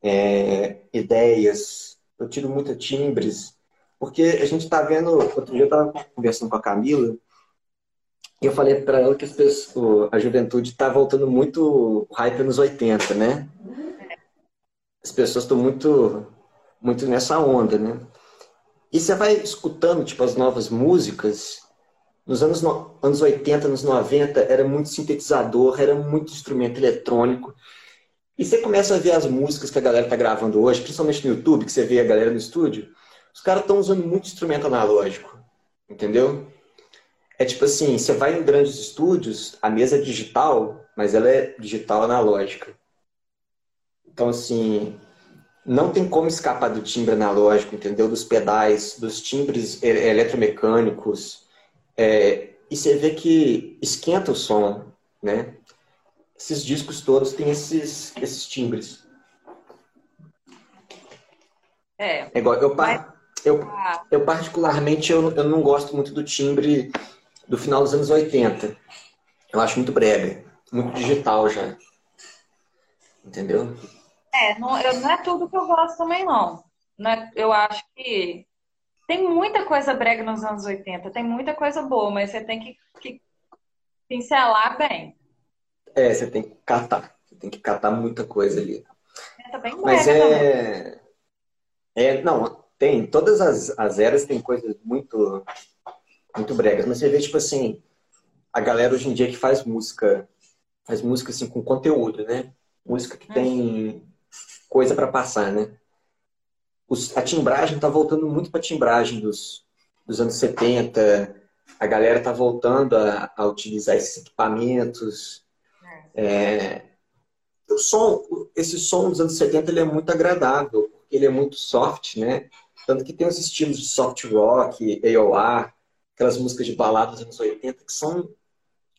é, ideias, eu tiro muita timbres, porque a gente está vendo, outro dia eu estava conversando com a Camila, eu falei para ela que as pessoas, a juventude está voltando muito hype nos 80, né? As pessoas estão muito, muito nessa onda, né? E você vai escutando, tipo, as novas músicas, nos anos, no, anos 80, anos 90, era muito sintetizador, era muito instrumento eletrônico. E você começa a ver as músicas que a galera tá gravando hoje, principalmente no YouTube, que você vê a galera no estúdio, os caras estão usando muito instrumento analógico, entendeu? É tipo assim, você vai em grandes estúdios, a mesa é digital, mas ela é digital analógica. Então, assim, não tem como escapar do timbre analógico, entendeu? Dos pedais, dos timbres eletromecânicos. É, e você vê que esquenta o som, né? Esses discos todos têm esses, esses timbres. É. é igual, eu, mas... Eu, eu particularmente, eu, eu não gosto muito do timbre do final dos anos 80. Eu acho muito brega, muito digital já. Entendeu? É, não, eu, não é tudo que eu gosto também, não. não é, eu acho que tem muita coisa brega nos anos 80, tem muita coisa boa, mas você tem que, que pincelar bem. É, você tem que catar. Você tem que catar muita coisa ali. É, tá bem mas é... Também. É, não, tem, todas as, as eras tem coisas muito, muito bregas, mas você vê, tipo assim, a galera hoje em dia que faz música, faz música assim com conteúdo, né? Música que tem coisa para passar, né? Os, a timbragem tá voltando muito para timbragem dos, dos anos 70, a galera tá voltando a, a utilizar esses equipamentos. É, o som, esse som dos anos 70 ele é muito agradável, porque ele é muito soft, né? Tanto que tem os estilos de soft rock, AOR, aquelas músicas de balada dos anos 80, que são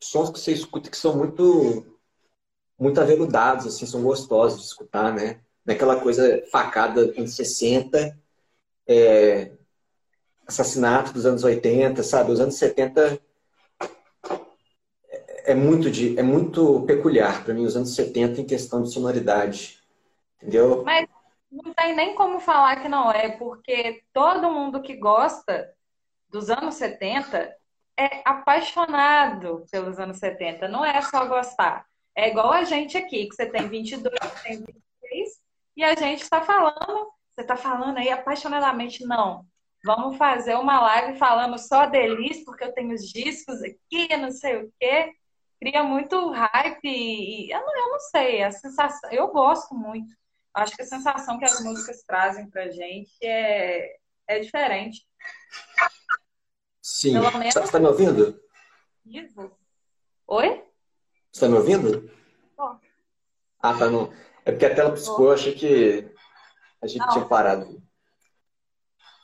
sons que você escuta que são muito muito aveludados, assim, são gostosos de escutar, né? Naquela coisa facada em 60, é, assassinato dos anos 80, sabe? Os anos 70 é, é muito, de, é muito peculiar para mim, os anos 70 em questão de sonoridade. Entendeu? Mas não tem nem como falar que não é, porque todo mundo que gosta dos anos 70 é apaixonado pelos anos 70. Não é só gostar. É igual a gente aqui, que você tem 22, tem 23, e a gente está falando, você está falando aí apaixonadamente, não. Vamos fazer uma live falando só deles, porque eu tenho os discos aqui, não sei o quê. Cria muito hype e eu não, eu não sei, a sensação, eu gosto muito acho que a sensação que as músicas trazem pra gente é, é diferente. Sim. Pelo menos... Você está me ouvindo? Vivo. Oi? Você está me ouvindo? Oh. Ah, tá no. É porque a tela piscou, eu achei que. A gente não. tinha parado.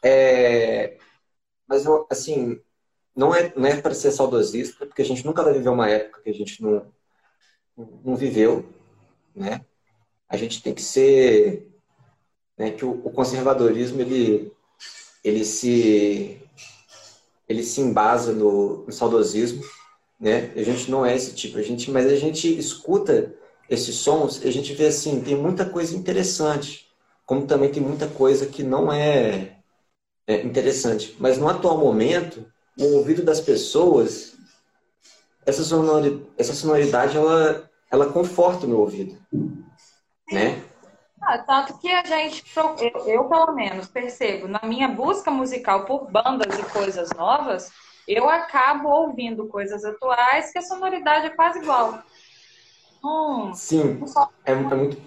É, mas, assim, não é, não é para ser saudosista, porque a gente nunca vai viver uma época que a gente não, não viveu, né? A gente tem que ser... Né, que o, o conservadorismo, ele, ele se ele se embasa no, no, saudosismo, né? A gente não é esse tipo, a gente, mas a gente escuta esses sons e a gente vê assim, tem muita coisa interessante, como também tem muita coisa que não é, é interessante. Mas no atual momento, o ouvido das pessoas, essa sonoridade, essa sonoridade ela, ela conforta o meu ouvido, né? Ah, tanto que a gente, eu, eu, pelo menos percebo, na minha busca musical por bandas e coisas novas, eu acabo ouvindo coisas atuais que a sonoridade é quase igual. Hum, Sim, é, é muito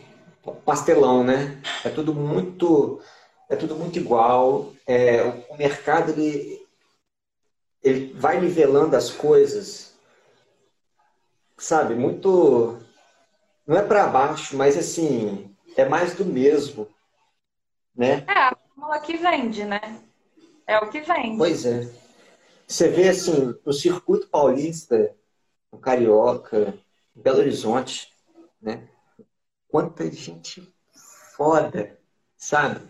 pastelão, né? É tudo muito, é tudo muito igual. É, o mercado ele, ele vai nivelando as coisas, sabe? Muito, não é para baixo, mas assim é mais do mesmo, né? É a fórmula que vende, né? É o que vende. Pois é. Você vê assim, no circuito paulista, no Carioca, em Belo Horizonte, né? Quanta gente foda, sabe?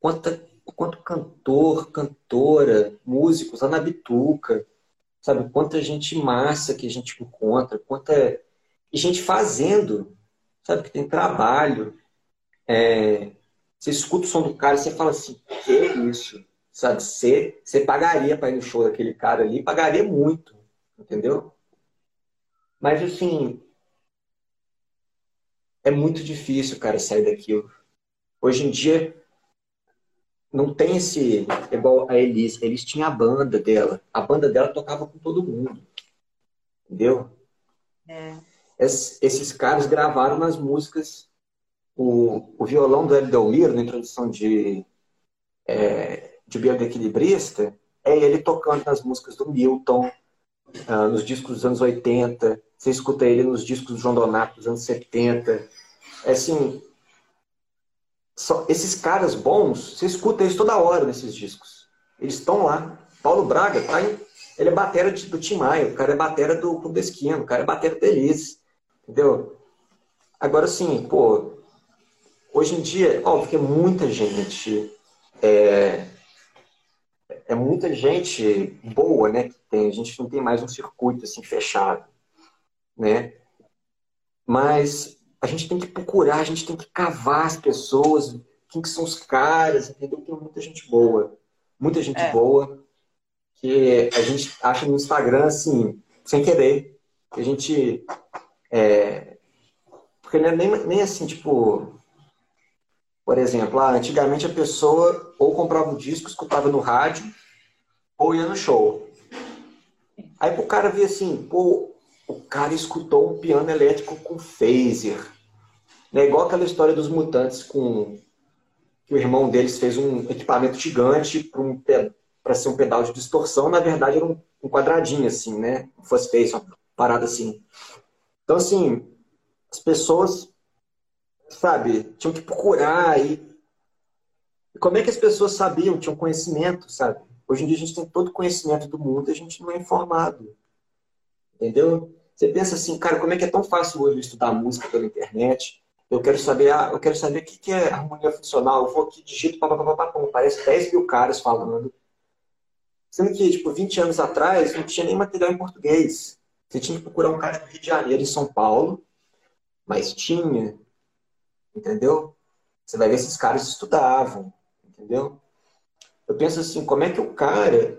Quanta, quanto cantor, cantora, músicos, Ana Bituca, sabe? Quanta gente massa que a gente encontra, quanta e gente fazendo, sabe? Que tem trabalho. É... Você escuta o som do cara e você fala assim, que é isso? Sabe, você, você pagaria para ir no show daquele cara ali, pagaria muito, entendeu? Mas assim, é muito difícil, cara, sair daquilo. Hoje em dia, não tem esse. Igual a Elis. Elis tinha a banda dela. A banda dela tocava com todo mundo. Entendeu? É. esses caras gravaram nas músicas. O, o violão do Hélio Delmiro, na introdução de é, de bioequilibrista é ele tocando nas músicas do Milton, uh, nos discos dos anos 80, você escuta ele nos discos do João Donato dos anos 70. É assim, só, esses caras bons, você escuta eles toda hora nesses discos. Eles estão lá. Paulo Braga, tá em, ele é batera do Tim Maia, o cara é batera do Clube Esquina, o cara é batera do Elise. Entendeu? Agora, assim, pô, hoje em dia, óbvio que muita gente é, é muita gente boa, né? Que tem, a gente não tem mais um circuito assim fechado, né? Mas a gente tem que procurar, a gente tem que cavar as pessoas, quem que são os caras, entendeu? Tem muita gente boa, muita gente é. boa que a gente acha no Instagram assim, sem querer, que a gente é, porque não é nem, nem assim, tipo, por exemplo, ah, antigamente a pessoa ou comprava um disco, escutava no rádio, ou ia no show. Aí o cara ver assim, pô, o cara escutou um piano elétrico com phaser. É igual aquela história dos mutantes com que o irmão deles fez um equipamento gigante para um, ser um pedal de distorção, na verdade era um, um quadradinho assim, né? Um fuzz face, uma parada assim. Então assim, as pessoas sabe, tinham que procurar e como é que as pessoas sabiam, tinham conhecimento, sabe? Hoje em dia a gente tem todo o conhecimento do mundo e a gente não é informado. Entendeu? Você pensa assim, cara, como é que é tão fácil hoje estudar música pela internet? Eu quero saber, ah, eu quero saber o que é harmonia funcional. Eu vou aqui, digito, papapá, parece 10 mil caras falando. Sendo que, tipo, 20 anos atrás, não tinha nem material em português. Você tinha que procurar um cara do Rio de Janeiro, em São Paulo, mas tinha. Entendeu? Você vai ver se esses caras estudavam. Entendeu? Eu penso assim, como é que o cara,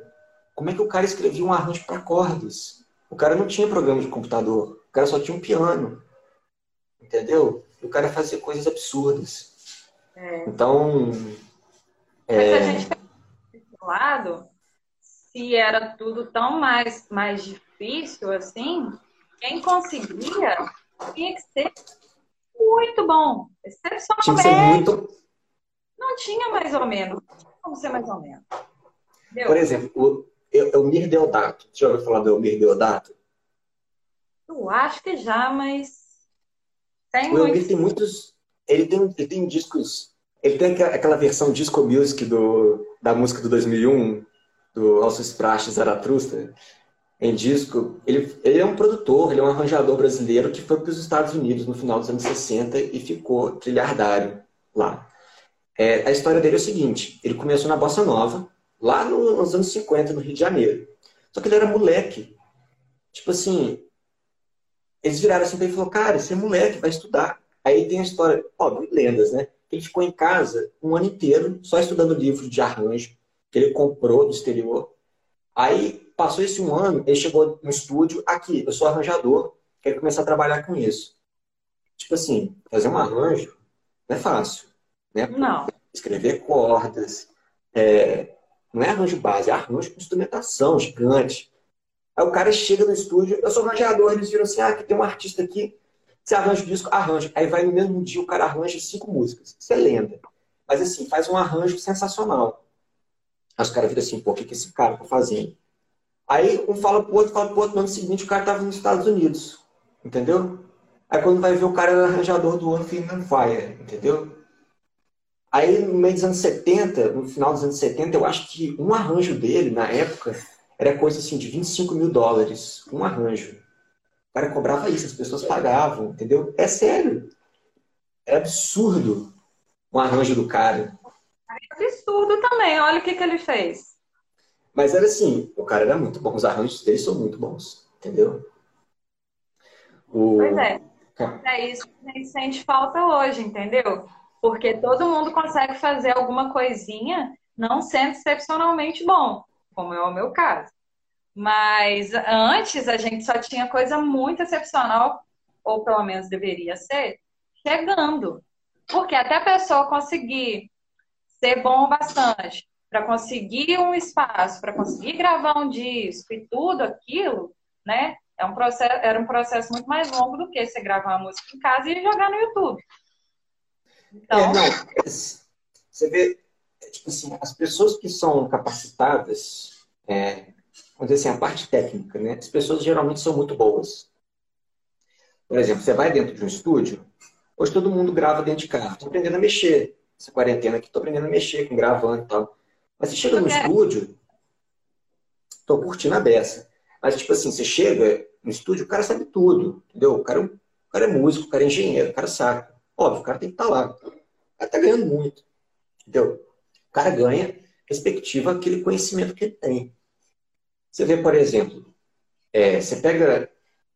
como é que o cara escrevia um arranjo para cordas? O cara não tinha programa de computador, o cara só tinha um piano. Entendeu? E o cara fazia coisas absurdas. É. Então, é... Mas a gente lado, se era tudo tão mais, mais difícil assim, quem conseguia tinha que ser muito bom, excepcionalmente. Tinha muito... Não tinha mais ou menos como ser mais ou menos. Entendeu? Por exemplo, o Elmir Deodato. Já ouviu falar do Elmir Deodato? Eu acho que já, mas. Tem o Elmir tem muitos. Ele tem, ele tem discos Ele tem aquela versão disco music do, da música do 2001, do Alces Praxe Zaratustra, em disco. Ele, ele é um produtor, ele é um arranjador brasileiro que foi para os Estados Unidos no final dos anos 60 e ficou trilhardário lá. É, a história dele é o seguinte: ele começou na Bossa Nova, lá nos anos 50, no Rio de Janeiro. Só que ele era moleque. Tipo assim, eles viraram assim para ele e falaram: Cara, você é moleque, vai estudar. Aí tem a história, óbvio, lendas, né? Ele ficou em casa um ano inteiro só estudando livros de arranjo que ele comprou do exterior. Aí passou esse um ano, ele chegou no estúdio, aqui, eu sou arranjador, quero começar a trabalhar com isso. Tipo assim, fazer um arranjo não é fácil. Né? Não. Escrever cordas, é, não é arranjo base, é arranjo com instrumentação gigante. Aí o cara chega no estúdio, eu sou arranjador, eles viram assim, ah, que tem um artista aqui, você arranja o disco, arranja. Aí vai no mesmo dia, o cara arranja cinco músicas. Isso é lenda. Mas assim, faz um arranjo sensacional. Aí os caras viram assim, pô, o que, que esse cara tá fazendo? Aí um fala pro outro, fala pro outro, no ano seguinte o cara tava nos Estados Unidos. Entendeu? Aí quando vai ver o cara era arranjador do Thing on Fire, entendeu? Aí no meio dos anos 70, no final dos anos 70, eu acho que um arranjo dele, na época, era coisa assim de 25 mil dólares. Um arranjo. O cara cobrava isso, as pessoas pagavam, entendeu? É sério. É absurdo um arranjo do cara. É absurdo também, olha o que, que ele fez. Mas era assim, o cara era muito bom, os arranjos dele são muito bons, entendeu? O... Pois é. É isso que a gente sente falta hoje, entendeu? Porque todo mundo consegue fazer alguma coisinha, não sendo excepcionalmente bom, como é o meu caso. Mas antes a gente só tinha coisa muito excepcional, ou pelo menos deveria ser, chegando. Porque até a pessoa conseguir ser bom bastante, para conseguir um espaço, para conseguir gravar um disco e tudo aquilo, né? É um processo, era um processo muito mais longo do que você gravar uma música em casa e jogar no YouTube. Então... É, você vê, tipo assim, as pessoas que são capacitadas, é, vamos dizer assim, a parte técnica, né? As pessoas geralmente são muito boas. Por exemplo, você vai dentro de um estúdio, hoje todo mundo grava dentro de casa, estou aprendendo a mexer. Essa quarentena aqui, estou aprendendo a mexer com gravando e tal. Mas você chega no estúdio, estou curtindo a beça. Mas, tipo assim, você chega no estúdio, o cara sabe tudo, entendeu? O cara, o cara é músico, o cara é engenheiro, o cara saca. Óbvio, o cara tem que estar tá lá. O cara está ganhando muito. Entendeu? O cara ganha respectiva aquele conhecimento que ele tem. Você vê, por exemplo, é, você pega.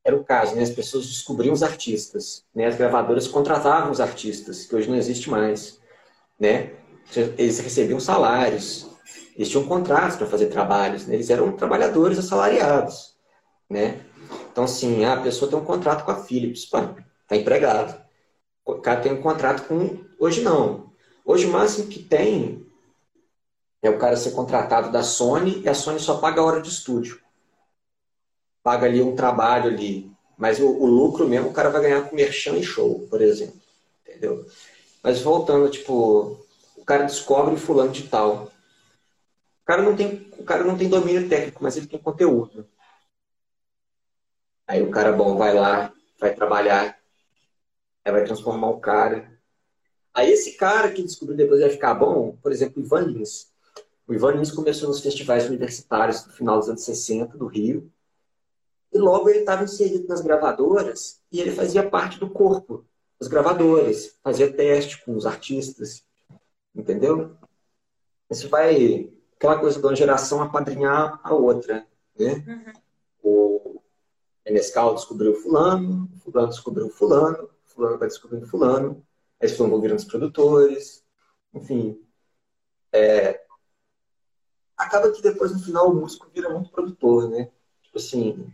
Era o caso, né? As pessoas descobriam os artistas. Né? As gravadoras contratavam os artistas, que hoje não existe mais. Né? Eles recebiam salários, eles tinham contratos para fazer trabalhos, né? eles eram trabalhadores assalariados. Né? Então, assim, a pessoa tem um contrato com a Philips, está empregado o cara tem um contrato com. Hoje não. Hoje o máximo que tem é o cara ser contratado da Sony e a Sony só paga a hora de estúdio. Paga ali um trabalho ali. Mas o, o lucro mesmo o cara vai ganhar com merchan e show, por exemplo. Entendeu? Mas voltando, tipo, o cara descobre fulano de tal. O cara não tem, o cara não tem domínio técnico, mas ele tem conteúdo. Aí o cara bom vai lá, vai trabalhar ela vai transformar o cara. Aí esse cara que descobriu depois vai ficar bom, por exemplo, o Ivan Lins. O Ivan Lins começou nos festivais universitários no final dos anos 60 do Rio. E logo ele estava inserido nas gravadoras e ele fazia parte do corpo das gravadoras, fazia teste com os artistas, entendeu? Isso vai aquela coisa de uma geração apadrinhar a outra, né? Uhum. O Enescal descobriu fulano, o fulano descobriu fulano, fulano vai descobrindo fulano, aí fulano vão virando os produtores, enfim. É, acaba que depois, no final, o músico vira muito produtor, né? Tipo assim,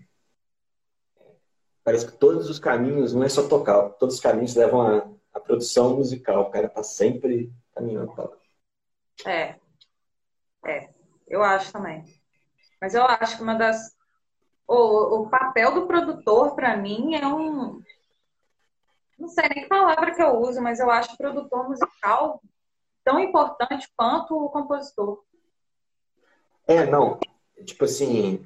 parece que todos os caminhos, não é só tocar, todos os caminhos levam à, à produção musical. O cara tá sempre caminhando para lá. É, é, eu acho também. Mas eu acho que uma das. O, o papel do produtor, para mim, é um não sei nem que palavra que eu uso, mas eu acho o produtor musical tão importante quanto o compositor. É, não. Tipo assim,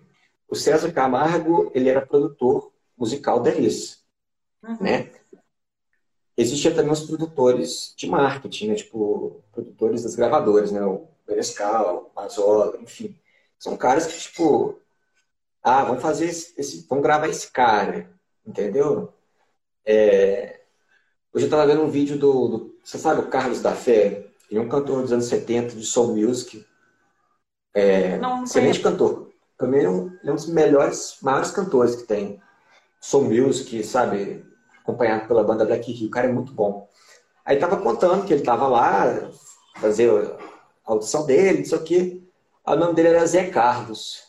o César Camargo, ele era produtor musical deles, uhum. né? existia também os produtores de marketing, né? Tipo, produtores das gravadoras, né? O Benescal, o Mazola, enfim. São caras que, tipo, ah, vamos fazer esse, vamos gravar esse cara, entendeu? É, hoje eu estava vendo um vídeo do, do, você sabe o Carlos da Fé? Ele é um cantor dos anos 70 de soul music. É, não, não excelente cantor. Também é um, é um dos melhores, maiores cantores que tem. Soul music, sabe? Acompanhado pela banda Black Hill. O cara é muito bom. Aí tava contando que ele tava lá, fazer audição dele, não sei o quê. o nome dele era Zé Carlos.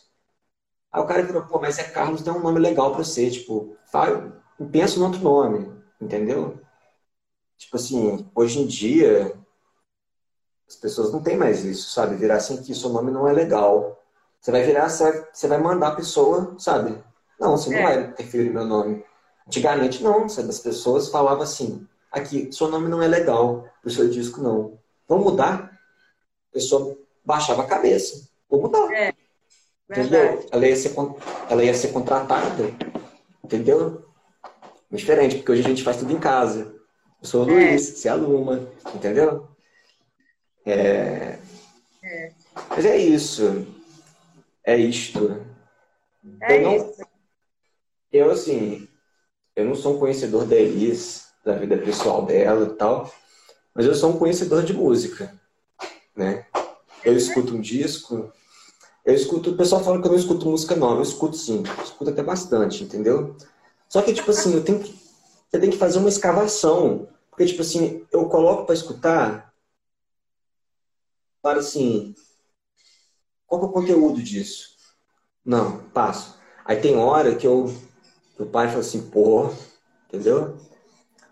Aí o cara virou, pô, mas Zé Carlos não é um nome legal pra você. Tipo, fala, pensa em outro nome, entendeu? Tipo assim, hoje em dia, as pessoas não têm mais isso, sabe? Virar assim que seu nome não é legal. Você vai virar, você vai mandar a pessoa, sabe? Não, você não é. vai interferir meu nome. Antigamente não, sabe? As pessoas falavam assim, aqui, seu nome não é legal, o seu disco não. Vamos mudar? A pessoa baixava a cabeça. Vou mudar. É. Entendeu? Ela ia, ser, ela ia ser contratada. Entendeu? Diferente, porque hoje a gente faz tudo em casa. Eu sou o é. Luiz, você é a Luma, entendeu? É... é. Mas é isso. É isto. É eu não... isso. Eu, assim, eu não sou um conhecedor da Elis, da vida pessoal dela e tal, mas eu sou um conhecedor de música, né? Eu escuto um disco, eu escuto, o pessoal fala que eu não escuto música nova, eu escuto sim, eu escuto até bastante, entendeu? Só que, tipo assim, eu tenho que você tem que fazer uma escavação. Porque, tipo assim, eu coloco para escutar, para assim, qual é o conteúdo disso? Não, passo. Aí tem hora que eu, o pai fala assim, pô, entendeu?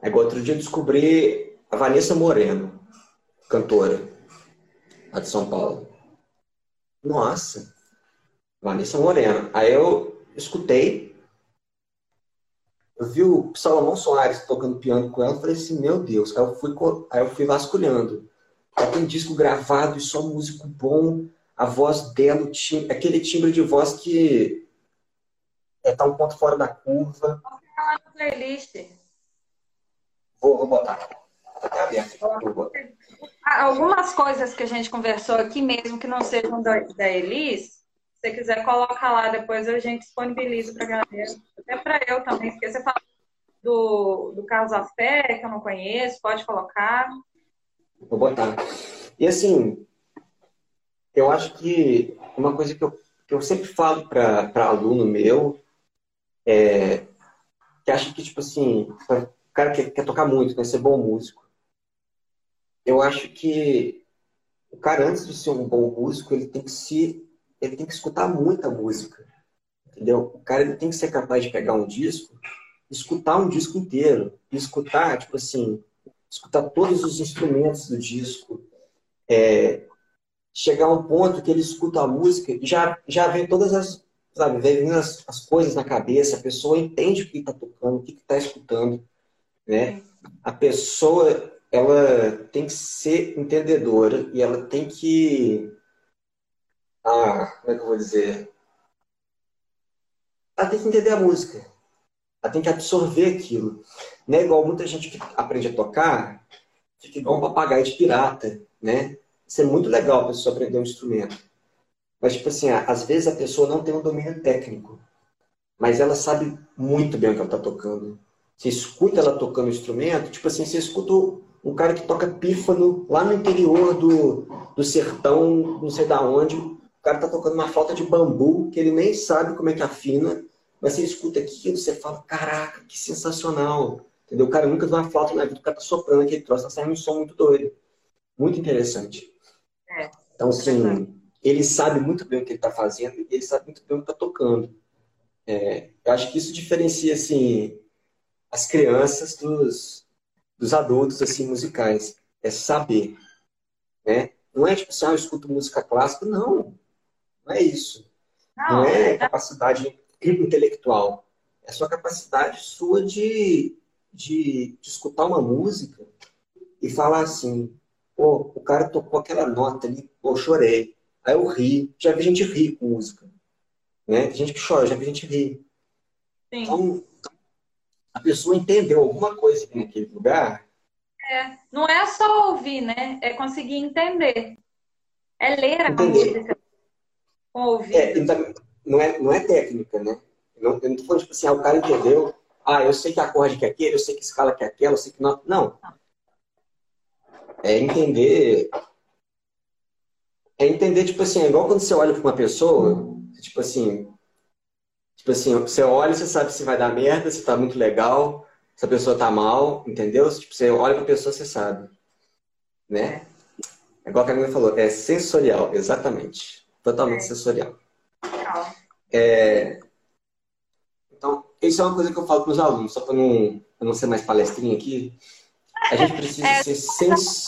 Aí outro dia eu descobri a Vanessa Moreno, cantora, lá de São Paulo. Nossa, Vanessa Moreno. Aí eu escutei, eu vi o Salomão Soares tocando piano com ela, e falei assim, meu Deus. Aí eu fui, aí eu fui vasculhando. Ela tem disco gravado e só músico bom. A voz dela, tim, aquele timbre de voz que é, tá um ponto fora da curva. Vou na playlist. Vou, vou botar. Tá aberto. Algumas coisas que a gente conversou aqui mesmo que não sejam da, da Elis, você quiser, colocar lá depois, a gente disponibiliza para a galera. Até para eu também, porque você fala do, do Carlos Afé, que eu não conheço, pode colocar. Vou botar. E assim, eu acho que uma coisa que eu, que eu sempre falo para aluno meu é que acha que, tipo assim, o cara quer, quer tocar muito, quer ser bom músico. Eu acho que o cara, antes de ser um bom músico, ele tem que se ele tem que escutar muita música. Entendeu? O cara ele tem que ser capaz de pegar um disco, escutar um disco inteiro, escutar, tipo assim, escutar todos os instrumentos do disco, é, chegar a um ponto que ele escuta a música e já, já vem todas as, sabe, vem as, as coisas na cabeça, a pessoa entende o que está tocando, o que está escutando, né? A pessoa, ela tem que ser entendedora e ela tem que ah, como é que eu vou dizer? Ela tem que entender a música. Ela tem que absorver aquilo. Não é igual muita gente que aprende a tocar, fica igual um papagaio de pirata, né? Isso é muito legal a pessoa aprender um instrumento. Mas, tipo assim, às vezes a pessoa não tem um domínio técnico, mas ela sabe muito bem o que ela está tocando. Você escuta ela tocando o instrumento, tipo assim, você escuta um cara que toca pífano lá no interior do, do sertão, não sei da onde, cara tá tocando uma flauta de bambu que ele nem sabe como é que afina, mas você escuta aquilo, você fala, caraca, que sensacional. Entendeu? O cara nunca viu uma flauta na vida, o cara tá soprando aquele troço, tá saindo um som muito doido. Muito interessante. É. Então, assim, ele sabe muito bem o que ele tá fazendo e ele sabe muito bem o que tá tocando. É, eu acho que isso diferencia, assim, as crianças dos, dos adultos, assim, musicais. É saber, né? Não é tipo assim, ah, eu escuto música clássica. Não. Não é isso. Não, não é, é capacidade intelectual. É sua capacidade sua de, de, de, escutar uma música e falar assim, pô, o cara tocou aquela nota ali, pô, eu chorei. Aí eu ri. Já vi gente rir com música. Né? Tem gente que chora, já vi gente rir. Sim. Então, a pessoa entendeu alguma coisa naquele lugar É, não é só ouvir, né? É conseguir entender. É ler a entender. música com ouvir. É, então, não, é, não é técnica, né? Eu não, eu não tô falando, tipo assim, ah, o cara entendeu. Ah, eu sei que acorde que é aquele, eu sei que escala que é aquela, eu sei que não. Não. É entender. É entender, tipo assim, é igual quando você olha para uma pessoa, tipo assim. Tipo assim, você olha e você sabe se vai dar merda, se tá muito legal, se a pessoa tá mal, entendeu? Tipo, você olha pra pessoa, você sabe. Né? É igual a Camila falou, é sensorial, exatamente. Totalmente é. sensorial. É... Então, isso é uma coisa que eu falo para os alunos, só para não, não ser mais palestrinha aqui. A gente precisa é, ser sens...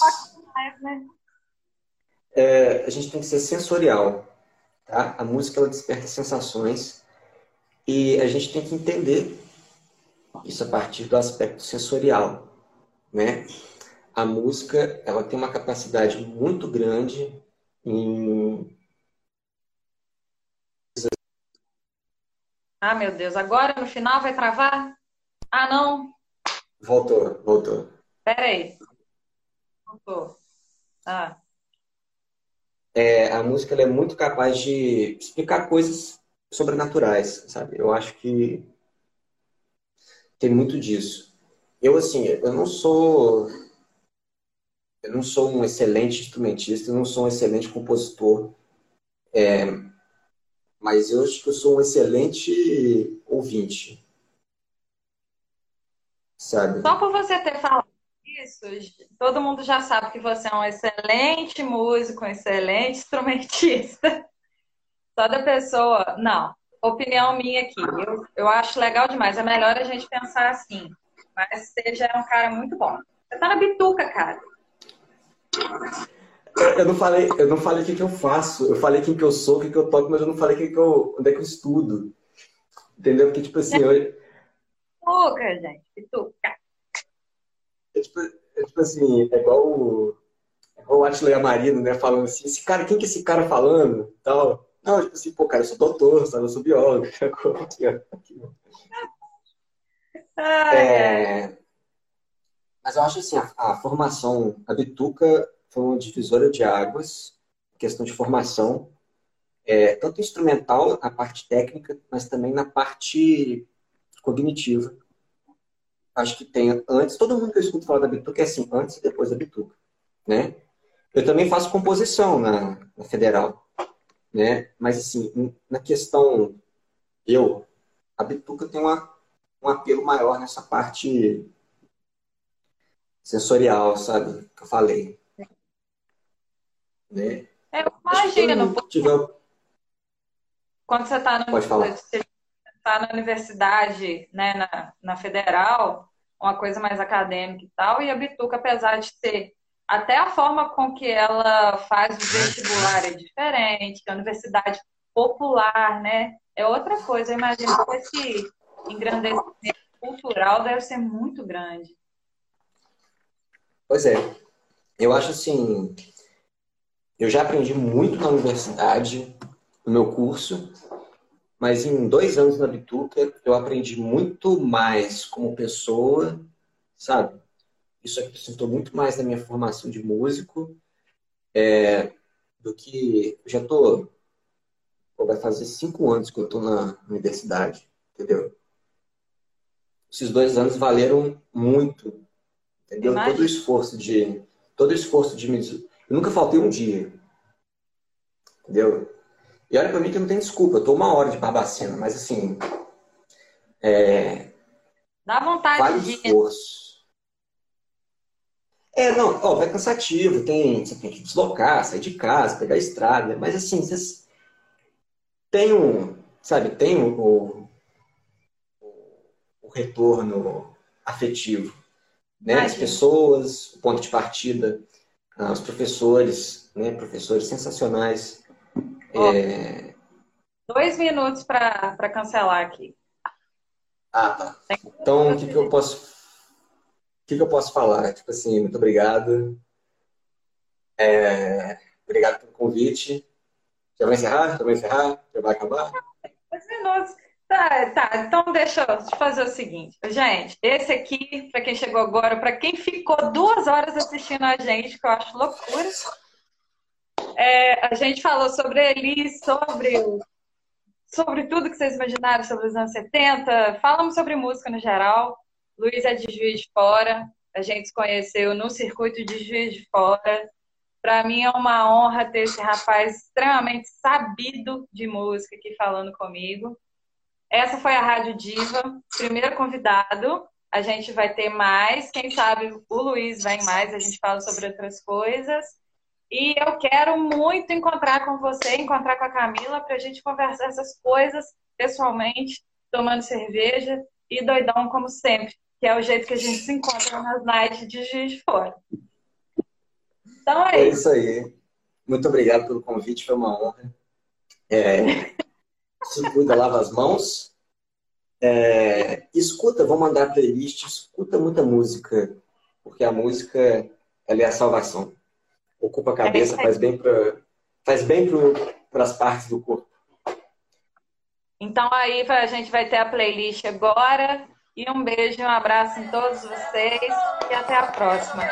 Né? É, a gente tem que ser sensorial. Tá? A música ela desperta sensações e a gente tem que entender isso a partir do aspecto sensorial, né? A música ela tem uma capacidade muito grande em Ah, meu Deus, agora no final vai travar? Ah, não. Voltou, voltou. Pera aí. Voltou. Ah. É, a música é muito capaz de explicar coisas sobrenaturais, sabe? Eu acho que tem muito disso. Eu, assim, eu não sou... Eu não sou um excelente instrumentista, eu não sou um excelente compositor. É, mas eu acho que eu sou um excelente ouvinte. Sabe? Só por você ter falado isso, todo mundo já sabe que você é um excelente músico, um excelente instrumentista. Só da pessoa. Não, opinião minha aqui. Eu, eu acho legal demais. É melhor a gente pensar assim. Mas você já é um cara muito bom. Você tá na bituca, cara. Eu não falei, eu não falei o que, que eu faço. Eu falei quem que eu sou, o que, que eu toco, mas eu não falei que que eu, onde é que eu estudo. Entendeu? Porque, tipo assim. Eu... Pituca, gente. Pituca. É tipo, é tipo assim, é igual o, é igual o Atila Yamarino, né? Falando assim, esse cara, quem que é esse cara falando? Tal. Não, tipo assim, pô, cara, eu sou doutor, sabe? Eu sou biólogo. é... Mas eu acho assim, a, a formação, a bituca foi uma divisora de águas, questão de formação, é, tanto instrumental, na parte técnica, mas também na parte cognitiva. Acho que tem antes, todo mundo que eu escuto falar da bituca é assim, antes e depois da bituca, né? Eu também faço composição na, na federal, né? Mas assim, na questão eu, a bituca tem uma, um apelo maior nessa parte sensorial, sabe? Que eu falei. Né? É, eu imagino. Tiver... Quando você está tá na universidade, né, na, na federal, uma coisa mais acadêmica e tal, e a Bituca, apesar de ter até a forma com que ela faz o vestibular é diferente, que a universidade popular, né? É outra coisa. Eu imagino que esse engrandecimento cultural deve ser muito grande. Pois é. Eu acho assim, eu já aprendi muito na universidade, no meu curso, mas em dois anos na Bituca eu aprendi muito mais como pessoa, sabe? Isso acrescentou muito mais na minha formação de músico é, do que eu já tô vai fazer cinco anos que eu estou na universidade, entendeu? Esses dois anos valeram muito, entendeu? Todo o esforço de todo o esforço de me eu nunca faltei um dia. Entendeu? E olha pra mim que não tem desculpa. Eu tô uma hora de Barbacena, mas assim. É... Dá vontade vale de. esforço. É, não, ó, vai cansativo, tem, você tem que deslocar, sair de casa, pegar a estrada, mas assim, vocês tem um, sabe, tem o, retorno afetivo, né? As pessoas, o ponto de partida ah, os professores, né, professores sensacionais. Oh, é... Dois minutos para cancelar aqui. Ah, tá. Então, o que, que eu posso que, que eu posso falar? Tipo assim, muito obrigado. É... Obrigado pelo convite. Já vai encerrar? Já vai encerrar? Já vai acabar? Dois minutos. Tá, tá. Então deixa eu fazer o seguinte. Gente, esse aqui, para quem chegou agora, para quem ficou duas horas assistindo a gente, que eu acho loucura. É, a gente falou sobre Elis, sobre, sobre tudo que vocês imaginaram sobre os anos 70. Falamos sobre música no geral. Luiz é de Juiz de Fora. A gente se conheceu no circuito de Juiz de Fora. Para mim é uma honra ter esse rapaz extremamente sabido de música aqui falando comigo. Essa foi a Rádio Diva, primeiro convidado. A gente vai ter mais, quem sabe o Luiz vem mais, a gente fala sobre outras coisas. E eu quero muito encontrar com você, encontrar com a Camila, para a gente conversar essas coisas pessoalmente, tomando cerveja e doidão como sempre, que é o jeito que a gente se encontra nas nights de Juiz de Fora. Então é, é isso. aí. Muito obrigado pelo convite, foi uma honra. É, se cuida, lava as mãos. É, escuta, vou mandar playlist, escuta muita música, porque a música ela é a salvação. Ocupa a cabeça, é faz bem para faz bem para as partes do corpo. Então aí a gente vai ter a playlist agora. E um beijo, um abraço em todos vocês e até a próxima.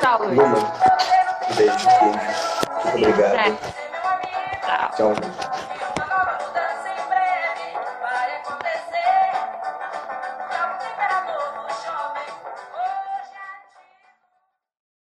Tchau, Luiz. Um beijo. Muito obrigado. Tchau. Tchau.